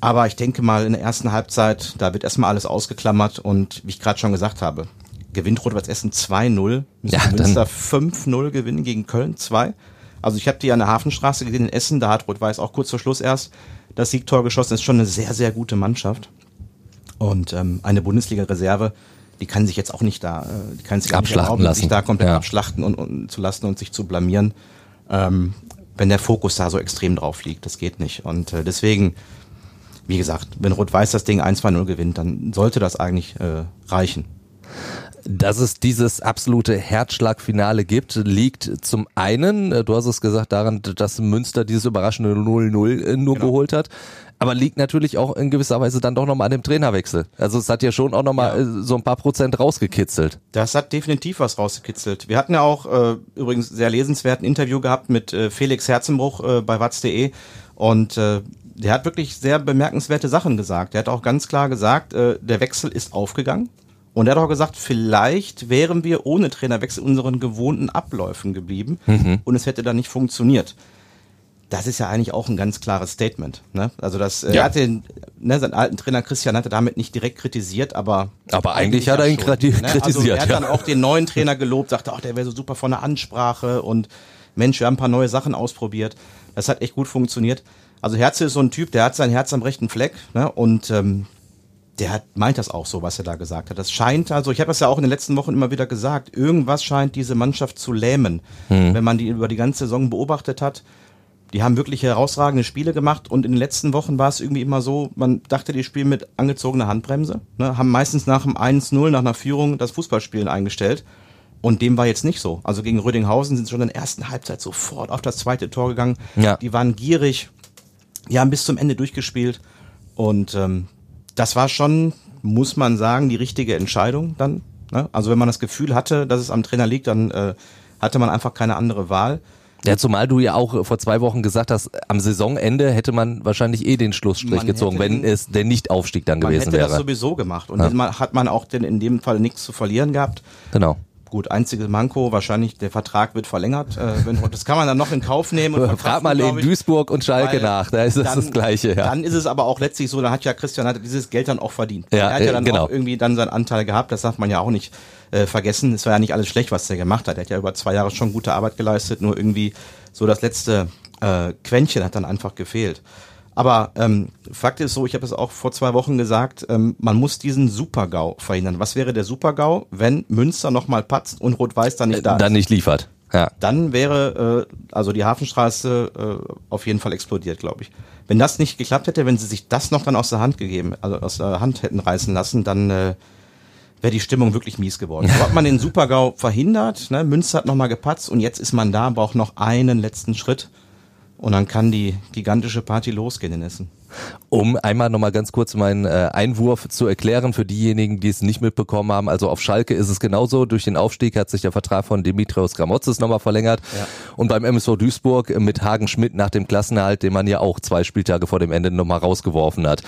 Aber ich denke mal, in der ersten Halbzeit, da wird erstmal alles ausgeklammert und wie ich gerade schon gesagt habe, gewinnt Rot-Weiß Essen 2-0, müssen ja, Münster 5-0 gewinnen gegen Köln 2. Also ich habe die an der Hafenstraße gesehen in Essen, da hat Rot-Weiß auch kurz vor Schluss erst das Siegtor geschossen. Das ist schon eine sehr, sehr gute Mannschaft. Und ähm, eine Bundesliga-Reserve, die kann sich jetzt auch nicht da, äh, die kann sich abschlachten nicht erlauben, lassen. sich da komplett ja. abschlachten und, und zu lassen und sich zu blamieren, ähm, wenn der Fokus da so extrem drauf liegt. Das geht nicht. Und äh, deswegen, wie gesagt, wenn Rot-Weiß das Ding 1-2-0 gewinnt, dann sollte das eigentlich äh, reichen. Dass es dieses absolute Herzschlagfinale gibt, liegt zum einen, äh, du hast es gesagt, daran, dass Münster dieses überraschende 0-0 nur genau. geholt hat aber liegt natürlich auch in gewisser Weise dann doch nochmal an dem Trainerwechsel. Also es hat ja schon auch nochmal ja. Äh, so ein paar Prozent rausgekitzelt. Das hat definitiv was rausgekitzelt. Wir hatten ja auch äh, übrigens sehr lesenswerten Interview gehabt mit äh, Felix Herzenbruch äh, bei watz.de und äh, der hat wirklich sehr bemerkenswerte Sachen gesagt. Er hat auch ganz klar gesagt, äh, der Wechsel ist aufgegangen. Und er hat auch gesagt, vielleicht wären wir ohne Trainerwechsel unseren gewohnten Abläufen geblieben mhm. und es hätte dann nicht funktioniert das ist ja eigentlich auch ein ganz klares Statement. Ne? Also das, äh, ja. er hat den, ne, seinen alten Trainer Christian hat er damit nicht direkt kritisiert, aber aber eigentlich, eigentlich hat er ihn schon, kritisiert. Ne? Also er hat ja. dann auch den neuen Trainer gelobt, sagte, ach, der wäre so super von der Ansprache und Mensch, wir haben ein paar neue Sachen ausprobiert. Das hat echt gut funktioniert. Also Herze ist so ein Typ, der hat sein Herz am rechten Fleck ne? und ähm, der hat, meint das auch so, was er da gesagt hat. Das scheint also, ich habe das ja auch in den letzten Wochen immer wieder gesagt, irgendwas scheint diese Mannschaft zu lähmen. Hm. Wenn man die über die ganze Saison beobachtet hat, die haben wirklich herausragende Spiele gemacht und in den letzten Wochen war es irgendwie immer so, man dachte, die spielen mit angezogener Handbremse, ne, haben meistens nach dem 1-0, nach einer Führung das Fußballspielen eingestellt. Und dem war jetzt nicht so. Also gegen Rödinghausen sind sie schon in der ersten Halbzeit sofort auf das zweite Tor gegangen. Ja. Die waren gierig, die haben bis zum Ende durchgespielt. Und ähm, das war schon, muss man sagen, die richtige Entscheidung dann. Ne? Also wenn man das Gefühl hatte, dass es am Trainer liegt, dann äh, hatte man einfach keine andere Wahl. Ja, zumal du ja auch vor zwei Wochen gesagt hast, am Saisonende hätte man wahrscheinlich eh den Schlussstrich man gezogen, wenn es der Nicht-Aufstieg dann gewesen wäre. Man hätte das sowieso gemacht und ja. hat man auch denn in dem Fall nichts zu verlieren gehabt. Genau. Gut, einziges Manko, wahrscheinlich der Vertrag wird verlängert. Äh, wenn, das kann man dann noch in Kauf nehmen. Und Frag mal in Duisburg und Schalke nach, da ist es das Gleiche. Ja. Dann ist es aber auch letztlich so, da hat ja Christian hat dieses Geld dann auch verdient. Ja, er hat ja dann genau. auch irgendwie dann seinen Anteil gehabt, das darf man ja auch nicht äh, vergessen. Es war ja nicht alles schlecht, was er gemacht hat. Er hat ja über zwei Jahre schon gute Arbeit geleistet, nur irgendwie so das letzte äh, Quäntchen hat dann einfach gefehlt. Aber ähm, Fakt ist so, ich habe es auch vor zwei Wochen gesagt, ähm, man muss diesen Super-GAU verhindern. Was wäre der Super-GAU, wenn Münster nochmal patzt und Rot-Weiß dann nicht da ist? Dann nicht liefert. Ja. Dann wäre äh, also die Hafenstraße äh, auf jeden Fall explodiert, glaube ich. Wenn das nicht geklappt hätte, wenn sie sich das noch dann aus der Hand gegeben, also aus der Hand hätten reißen lassen, dann äh, wäre die Stimmung wirklich mies geworden. So hat man den Supergau verhindert, ne? Münster hat nochmal gepatzt und jetzt ist man da, braucht noch einen letzten Schritt und dann kann die gigantische Party losgehen in Essen. Um einmal nochmal ganz kurz meinen äh, Einwurf zu erklären für diejenigen, die es nicht mitbekommen haben. Also auf Schalke ist es genauso. Durch den Aufstieg hat sich der Vertrag von Dimitrios Gramotzes nochmal verlängert. Ja. Und beim MSV Duisburg mit Hagen Schmidt nach dem Klassenerhalt, den man ja auch zwei Spieltage vor dem Ende nochmal rausgeworfen hat.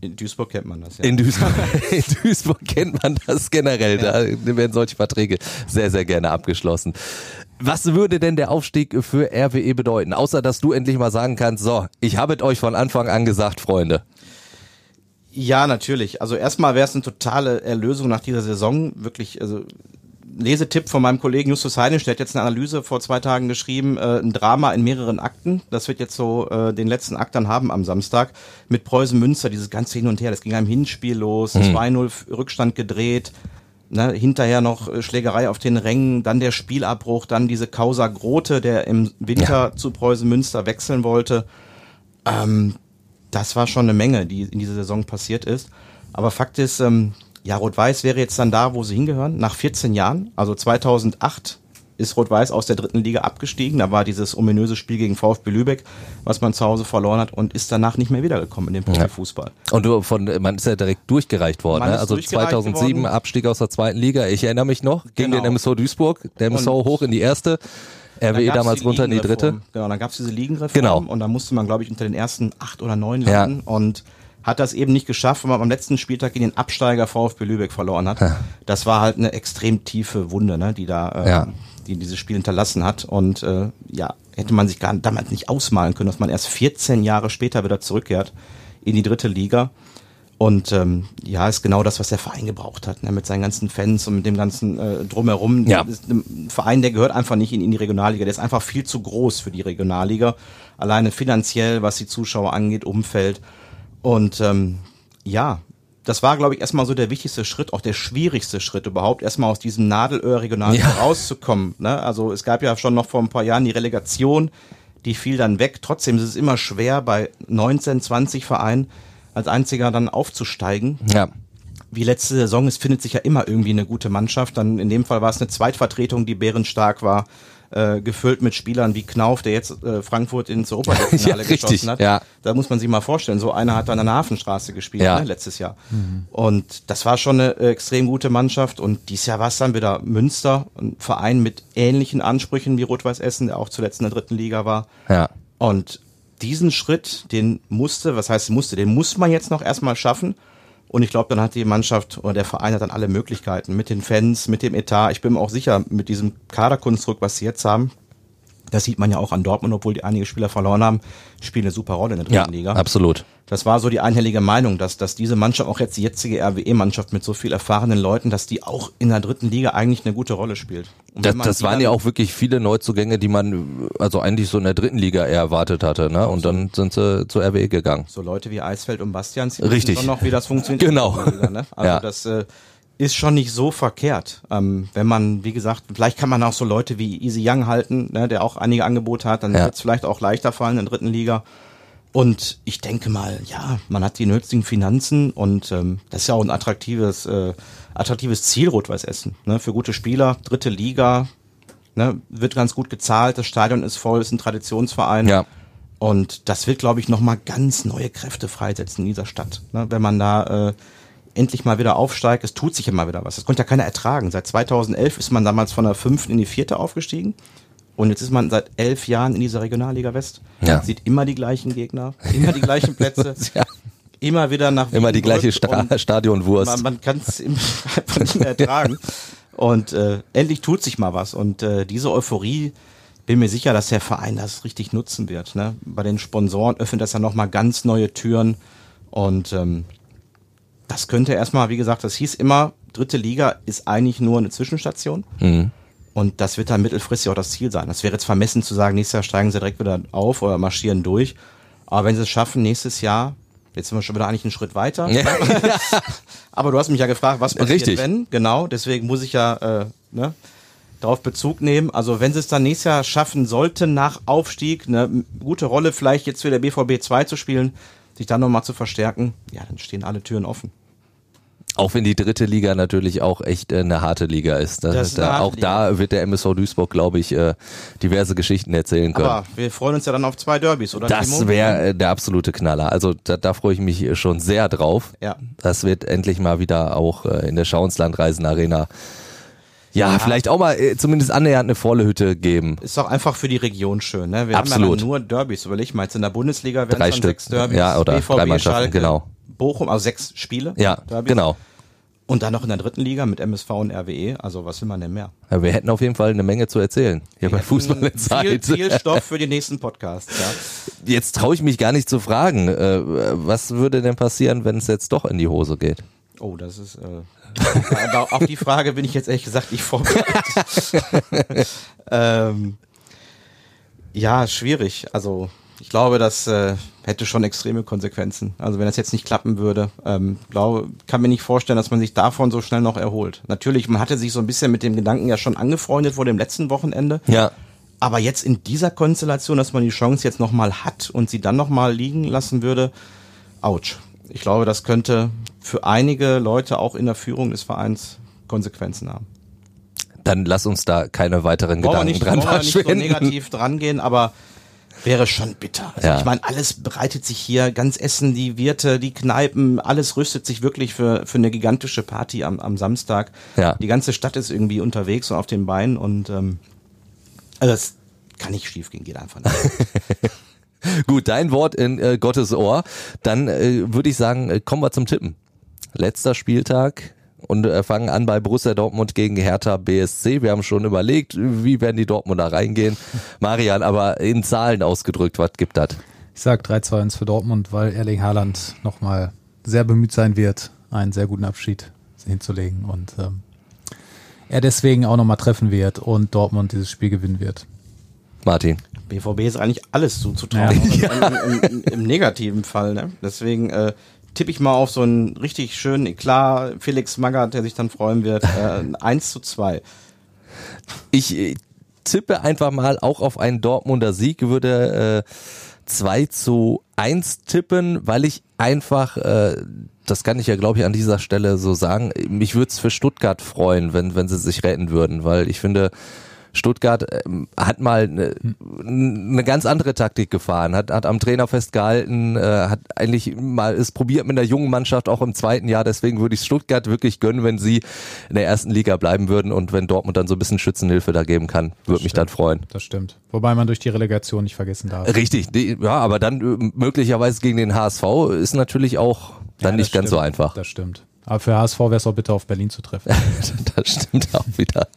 In Duisburg kennt man das, ja. In Duisburg, in Duisburg kennt man das generell. Da werden solche Verträge sehr, sehr gerne abgeschlossen. Was würde denn der Aufstieg für RWE bedeuten? Außer, dass du endlich mal sagen kannst, so, ich habe euch von Anfang an gesagt, Freunde. Ja, natürlich. Also erstmal wäre es eine totale Erlösung nach dieser Saison. Wirklich, also Lesetipp von meinem Kollegen Justus Heinisch, der hat jetzt eine Analyse vor zwei Tagen geschrieben, äh, ein Drama in mehreren Akten. Das wird jetzt so äh, den letzten Akt dann haben am Samstag mit Preußen Münster, dieses ganze Hin und Her. Das ging einem Hinspiel los, mhm. 2-0 Rückstand gedreht, ne, hinterher noch äh, Schlägerei auf den Rängen, dann der Spielabbruch, dann diese Causa Grote, der im Winter ja. zu Preußen Münster wechseln wollte. Ähm, das war schon eine Menge, die in dieser Saison passiert ist. Aber Fakt ist, ähm, ja, Rot-Weiß wäre jetzt dann da, wo sie hingehören, nach 14 Jahren. Also 2008 ist Rot-Weiß aus der dritten Liga abgestiegen. Da war dieses ominöse Spiel gegen VfB Lübeck, was man zu Hause verloren hat und ist danach nicht mehr wiedergekommen in den Profifußball. Ja. Und du von, man ist ja direkt durchgereicht worden. Ne? Also 2007 geworden. Abstieg aus der zweiten Liga. Ich erinnere mich noch gegen genau. den MSV Duisburg. Der MSV und hoch in die erste. RWE damals runter in die dritte. Genau, dann gab es diese Ligenreform genau. und da musste man, glaube ich, unter den ersten acht oder neun landen. Ja. Und hat das eben nicht geschafft, weil man am letzten Spieltag gegen den Absteiger VfB Lübeck verloren hat. Das war halt eine extrem tiefe Wunde, ne, die da, äh, ja. Die dieses Spiel hinterlassen hat. Und äh, ja, hätte man sich gar damals nicht ausmalen können, dass man erst 14 Jahre später wieder zurückkehrt in die dritte Liga. Und ähm, ja, ist genau das, was der Verein gebraucht hat, ne, mit seinen ganzen Fans und mit dem ganzen äh, drumherum. Ja. ist ein Verein, der gehört einfach nicht in, in die Regionalliga. Der ist einfach viel zu groß für die Regionalliga. Alleine finanziell, was die Zuschauer angeht, Umfeld. Und ähm, ja, das war, glaube ich, erstmal so der wichtigste Schritt, auch der schwierigste Schritt überhaupt, erstmal aus diesem Nadelöhr-Regional ja. rauszukommen. Ne? Also es gab ja schon noch vor ein paar Jahren die Relegation, die fiel dann weg. Trotzdem ist es immer schwer, bei 19, 20 Vereinen als einziger dann aufzusteigen. Ja. Wie letzte Saison, es findet sich ja immer irgendwie eine gute Mannschaft. Dann in dem Fall war es eine Zweitvertretung, die bärenstark war äh, gefüllt mit Spielern wie Knauf, der jetzt äh, Frankfurt ins Europacup-Finale ja, geschossen hat. Ja. Da muss man sich mal vorstellen, so einer hat dann an der Hafenstraße gespielt ja. ne, letztes Jahr. Mhm. Und das war schon eine äh, extrem gute Mannschaft. Und dieses Jahr war es dann wieder Münster, ein Verein mit ähnlichen Ansprüchen wie Rot-Weiß Essen, der auch zuletzt in der dritten Liga war. Ja. Und diesen Schritt, den musste, was heißt musste, den muss man jetzt noch erstmal schaffen. Und ich glaube, dann hat die Mannschaft oder der Verein hat dann alle Möglichkeiten mit den Fans, mit dem Etat. Ich bin mir auch sicher, mit diesem Kaderkonstrukt, was sie jetzt haben, das sieht man ja auch an Dortmund, obwohl die einige Spieler verloren haben, spielen eine super Rolle in der dritten ja, Liga. Absolut. Das war so die einhellige Meinung, dass, dass diese Mannschaft, auch jetzt die jetzige RWE-Mannschaft mit so viel erfahrenen Leuten, dass die auch in der dritten Liga eigentlich eine gute Rolle spielt. Das, das waren ja auch wirklich viele Neuzugänge, die man also eigentlich so in der dritten Liga eher erwartet hatte, ne? Und dann sind sie zur RWE gegangen. So Leute wie Eisfeld und Bastian, Richtig. noch, wie das funktioniert. Genau. Liga, ne? Also ja. das äh, ist schon nicht so verkehrt. Ähm, wenn man, wie gesagt, vielleicht kann man auch so Leute wie Easy Young halten, ne, der auch einige Angebote hat, dann ja. wird es vielleicht auch leichter fallen in der dritten Liga. Und ich denke mal, ja, man hat die nötigen Finanzen und ähm, das ist ja auch ein attraktives, äh, attraktives Ziel, Rot-Weiß Essen. Ne? Für gute Spieler, dritte Liga, ne? wird ganz gut gezahlt, das Stadion ist voll, ist ein Traditionsverein. Ja. Und das wird, glaube ich, nochmal ganz neue Kräfte freisetzen in dieser Stadt. Ne? Wenn man da äh, endlich mal wieder aufsteigt, es tut sich immer wieder was. Das konnte ja keiner ertragen. Seit 2011 ist man damals von der fünften in die vierte aufgestiegen. Und jetzt ist man seit elf Jahren in dieser Regionalliga West. Ja. Sieht immer die gleichen Gegner, immer die gleichen Plätze. ja. Immer wieder nach Wien Immer die gleiche Sta Stadionwurst. Man, man kann es einfach nicht mehr ertragen. Und äh, endlich tut sich mal was. Und äh, diese Euphorie, bin mir sicher, dass der Verein das richtig nutzen wird. Ne? Bei den Sponsoren öffnet das ja nochmal ganz neue Türen. Und ähm, das könnte erstmal, wie gesagt, das hieß immer, dritte Liga ist eigentlich nur eine Zwischenstation. Mhm. Und das wird dann mittelfristig auch das Ziel sein. Das wäre jetzt vermessen zu sagen, nächstes Jahr steigen sie direkt wieder auf oder marschieren durch. Aber wenn sie es schaffen, nächstes Jahr, jetzt sind wir schon wieder eigentlich einen Schritt weiter. Ja. Aber du hast mich ja gefragt, was passiert, Richtig. wenn? Genau, deswegen muss ich ja äh, ne, darauf Bezug nehmen. Also wenn sie es dann nächstes Jahr schaffen sollten, nach Aufstieg, eine gute Rolle vielleicht jetzt für der BVB 2 zu spielen, sich dann nochmal zu verstärken, ja, dann stehen alle Türen offen. Auch wenn die dritte Liga natürlich auch echt äh, eine harte Liga ist. Ne? ist da, auch Liga. da wird der MSV Duisburg, glaube ich, äh, diverse Geschichten erzählen können. Aber wir freuen uns ja dann auf zwei Derbys, oder? Das wäre äh, der absolute Knaller. Also da, da freue ich mich schon sehr drauf. Ja. Das wird endlich mal wieder auch in der Schauenslandreisen Arena ja, ja, vielleicht auch mal äh, zumindest annähernd eine volle Hütte geben. Ist doch einfach für die Region schön. Ne? Wir Absolut. haben ja nur Derbys, überleg mal. Jetzt in der Bundesliga werden es dann sechs Derbys. Ja, oder BVB, drei Mannschaften, Schalke, genau. Bochum, also sechs Spiele. Ja, Derbys. genau. Und dann noch in der dritten Liga mit MSV und RWE. Also was will man denn mehr? Ja, wir hätten auf jeden Fall eine Menge zu erzählen. Hier bei Fußball in Zeit. Viel, viel Stoff für die nächsten Podcasts. Ja. Jetzt traue ich mich gar nicht zu fragen. Äh, was würde denn passieren, wenn es jetzt doch in die Hose geht? Oh, das ist. Äh, auf die Frage bin ich jetzt ehrlich gesagt nicht vorbereitet. ähm, ja, schwierig. Also ich glaube, das äh, hätte schon extreme Konsequenzen. Also wenn das jetzt nicht klappen würde, ähm, glaube, kann mir nicht vorstellen, dass man sich davon so schnell noch erholt. Natürlich, man hatte sich so ein bisschen mit dem Gedanken ja schon angefreundet vor dem letzten Wochenende. Ja. Aber jetzt in dieser Konstellation, dass man die Chance jetzt nochmal hat und sie dann nochmal liegen lassen würde, ouch. Ich glaube, das könnte für einige Leute auch in der Führung des Vereins Konsequenzen haben. Dann lass uns da keine weiteren Gedanken nicht, dran wir nicht so verschwenden. negativ dran gehen, aber wäre schon bitter. Also Ja. Ich meine, alles bereitet sich hier, ganz Essen, die Wirte, die Kneipen, alles rüstet sich wirklich für, für eine gigantische Party am, am Samstag. Ja. Die ganze Stadt ist irgendwie unterwegs und auf den Beinen und ähm, also das kann nicht schief gehen, geht einfach nicht. Gut, dein Wort in äh, Gottes Ohr. Dann äh, würde ich sagen, äh, kommen wir zum Tippen. Letzter Spieltag und äh, fangen an bei Borussia Dortmund gegen Hertha BSC. Wir haben schon überlegt, wie werden die Dortmunder reingehen. Marian, aber in Zahlen ausgedrückt, was gibt das? Ich sag 3-2-1 für Dortmund, weil Erling Haaland nochmal sehr bemüht sein wird, einen sehr guten Abschied hinzulegen und ähm, er deswegen auch nochmal treffen wird und Dortmund dieses Spiel gewinnen wird. Martin. BVB ist eigentlich alles zuzutrauen, Ja. im, im, im, im negativen Fall. Ne? Deswegen äh, tippe ich mal auf so einen richtig schönen Eklat, Felix Magath, der sich dann freuen wird, äh, ein 1 zu 2. Ich äh, tippe einfach mal auch auf einen Dortmunder Sieg, würde äh, 2 zu 1 tippen, weil ich einfach, äh, das kann ich ja glaube ich an dieser Stelle so sagen, mich würde es für Stuttgart freuen, wenn, wenn sie sich retten würden, weil ich finde, Stuttgart ähm, hat mal eine, eine ganz andere Taktik gefahren, hat, hat am Trainer festgehalten, äh, hat eigentlich mal es probiert mit einer jungen Mannschaft auch im zweiten Jahr. Deswegen würde ich Stuttgart wirklich gönnen, wenn sie in der ersten Liga bleiben würden und wenn Dortmund dann so ein bisschen Schützenhilfe da geben kann, würde mich dann freuen. Das stimmt. Wobei man durch die Relegation nicht vergessen darf. Richtig, die, ja, aber dann äh, möglicherweise gegen den HSV ist natürlich auch dann Ja, nicht ganz so einfach. Das stimmt. Aber für HSV wäre es auch bitte auf Berlin zu treffen. das stimmt auch wieder.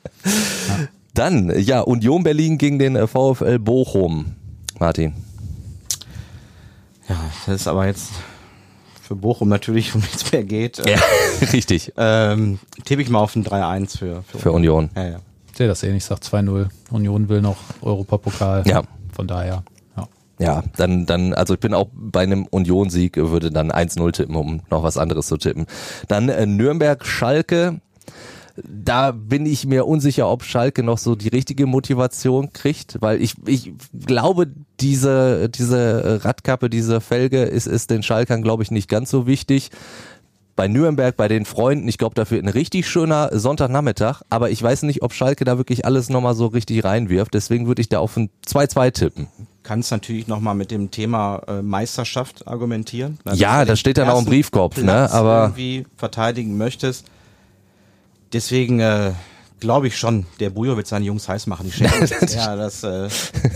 Dann, ja, Union Berlin gegen den äh, VfL Bochum. Martin. Ja, das ist aber jetzt für Bochum natürlich um nichts mehr geht. Ja, richtig. Ähm, tippe ich mal auf ein 3-1 für, Für Union. Ja, ja. Ich sehe das ähnlich, ich sag 2-0. Union will noch Europapokal. Ja. Von daher, ja. Ja, dann, dann, also ich bin auch bei einem Union-Sieg, äh, würde dann 1-0 tippen, um noch was anderes zu tippen. Dann äh, Nürnberg-Schalke. Da bin ich mir unsicher, ob Schalke noch so die richtige Motivation kriegt, weil ich, ich glaube, diese, diese Radkappe, diese Felge ist, ist den Schalkern, glaube ich, nicht ganz so wichtig. Bei Nürnberg, bei den Freunden, ich glaube, dafür ein richtig schöner Sonntagnachmittag, aber ich weiß nicht, ob Schalke da wirklich alles nochmal so richtig reinwirft, deswegen würde ich da auf ein 2-2 tippen. Kannst natürlich nochmal mit dem Thema äh, Meisterschaft argumentieren. Also, Ja, du den steht dann auch im Briefkopf, ne, Platz aber- irgendwie verteidigen möchtest. Deswegen äh, glaube ich schon, der Bujo wird seine Jungs heiß machen. Das. ja, das äh,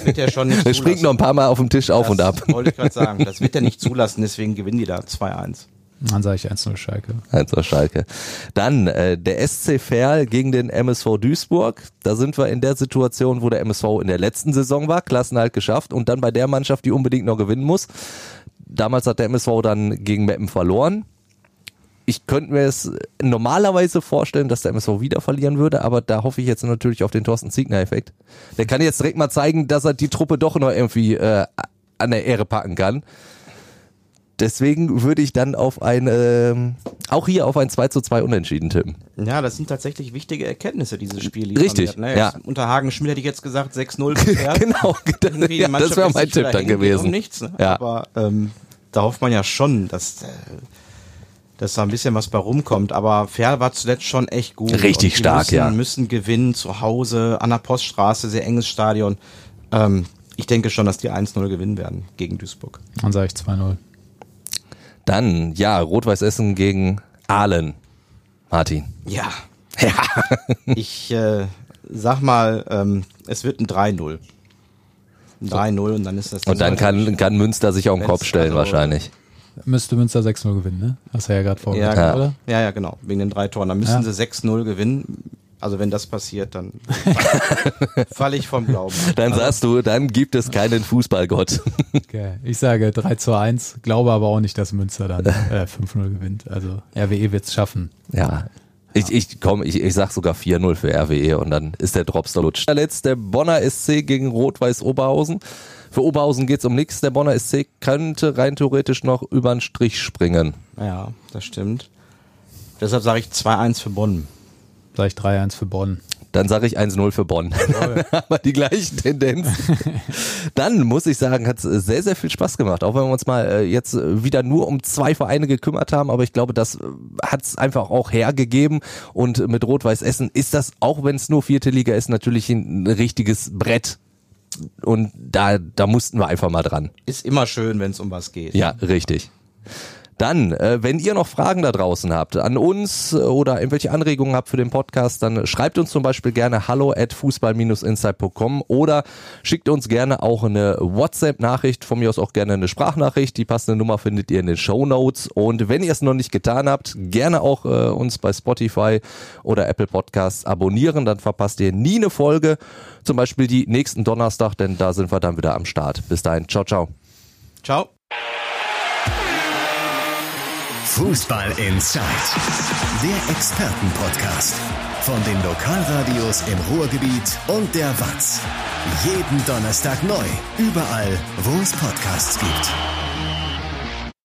wird er schon nicht Er springt noch ein paar Mal auf dem Tisch auf das und ab. Wollte ich gerade sagen. Das wird er nicht zulassen, deswegen gewinnen die da 2-1. Dann sage ich 1-0 Schalke. Also Schalke. Dann äh, der SC Verl gegen den MSV Duisburg. Da sind wir in der Situation, wo der MSV in der letzten Saison war, Klassenhalt geschafft und dann bei der Mannschaft, die unbedingt noch gewinnen muss. Damals hat der MSV dann gegen Meppen verloren. Ich könnte mir es normalerweise vorstellen, dass der MSV wieder verlieren würde, aber da hoffe ich jetzt natürlich auf den Thorsten Ziegner-Effekt. Der kann jetzt direkt mal zeigen, dass er die Truppe doch noch irgendwie äh, an der Ehre packen kann. Deswegen würde ich dann auf ein, ähm, auch hier auf ein 2 zu 2 Unentschieden tippen. Ja, das sind tatsächlich wichtige Erkenntnisse, dieses Spiel Richtig, Ne? ja. Unter Hagen Schmidt hätte ich jetzt gesagt 6-0 bisher. Genau, ja, das wäre mein Tipp dann gewesen. Um nichts, ne? Ja. Aber ähm, da hofft man ja schon, dass, äh, dass da ein bisschen was bei rumkommt. Aber Ferl war zuletzt schon echt gut. Richtig stark, müssen, ja. müssen gewinnen zu Hause, an der Poststraße, sehr enges Stadion. Ähm, ich denke schon, dass die 1-0 gewinnen werden gegen Duisburg. Dann sage ich 2-0. Dann, ja, Rot-Weiß Essen gegen Aalen. Martin. Ja. Ja. ich äh, sag mal, ähm, es wird ein 3-0. Ein 3-0 und dann ist das Und dann kann, kann Münster sich auf den Wenn's Kopf stellen also- wahrscheinlich. Müsste Münster 6-0 gewinnen, ne? Hast du ja gerade vorgesagt, ja, oder? Ja, ja, genau. Wegen den drei Toren. Dann müssen ja. sie 6-0 gewinnen. Also wenn das passiert, dann falle ich vom Glauben. Dann also, sagst du, dann gibt es keinen Fußballgott. Okay. Ich sage 3 zu 1, glaube aber auch nicht, dass Münster dann äh, 5-0 gewinnt. Also RWE wird es schaffen. Ja, ich, ich komm, ich, ich sag sogar 4-0 für RWE und dann ist der Drops da lutscht. Letzt der Bonner SC gegen Rot-Weiß Oberhausen. Für Oberhausen geht's um nichts. Der Bonner SC könnte rein theoretisch noch über den Strich springen. Ja, das stimmt. Deshalb sage ich 2-1 für Bonn. Sag ich 3-1 für Bonn. Dann sage ich 1-0 für Bonn. Aber die gleichen Tendenz. Dann muss ich sagen, hat es sehr, sehr viel Spaß gemacht. Auch wenn wir uns mal äh, jetzt wieder nur um zwei Vereine gekümmert haben. Aber ich glaube, das äh, hat es einfach auch hergegeben. Und mit Rot-Weiß Essen ist das, auch wenn es nur vierte Liga ist, natürlich ein richtiges Brett. Und da, da mussten wir einfach mal dran. Ist immer schön, wenn es um was geht. Ja, richtig. Dann, äh, wenn ihr noch Fragen da draußen habt an uns äh, oder irgendwelche Anregungen habt für den Podcast, dann schreibt uns zum Beispiel gerne hallo at fußball-insight.com oder schickt uns gerne auch eine WhatsApp-Nachricht, von mir aus auch gerne eine Sprachnachricht. Die passende Nummer findet ihr in den Show Notes. Und wenn ihr es noch nicht getan habt, gerne auch äh, uns bei Spotify oder Apple Podcasts abonnieren, dann verpasst ihr nie eine Folge. Zum Beispiel die nächsten Donnerstag, denn da sind wir dann wieder am Start. Bis dahin, ciao, ciao. Ciao. Fußball Inside, der Expertenpodcast. Von den Lokalradios im Ruhrgebiet und der Watz. Jeden Donnerstag neu, überall, wo es Podcasts gibt.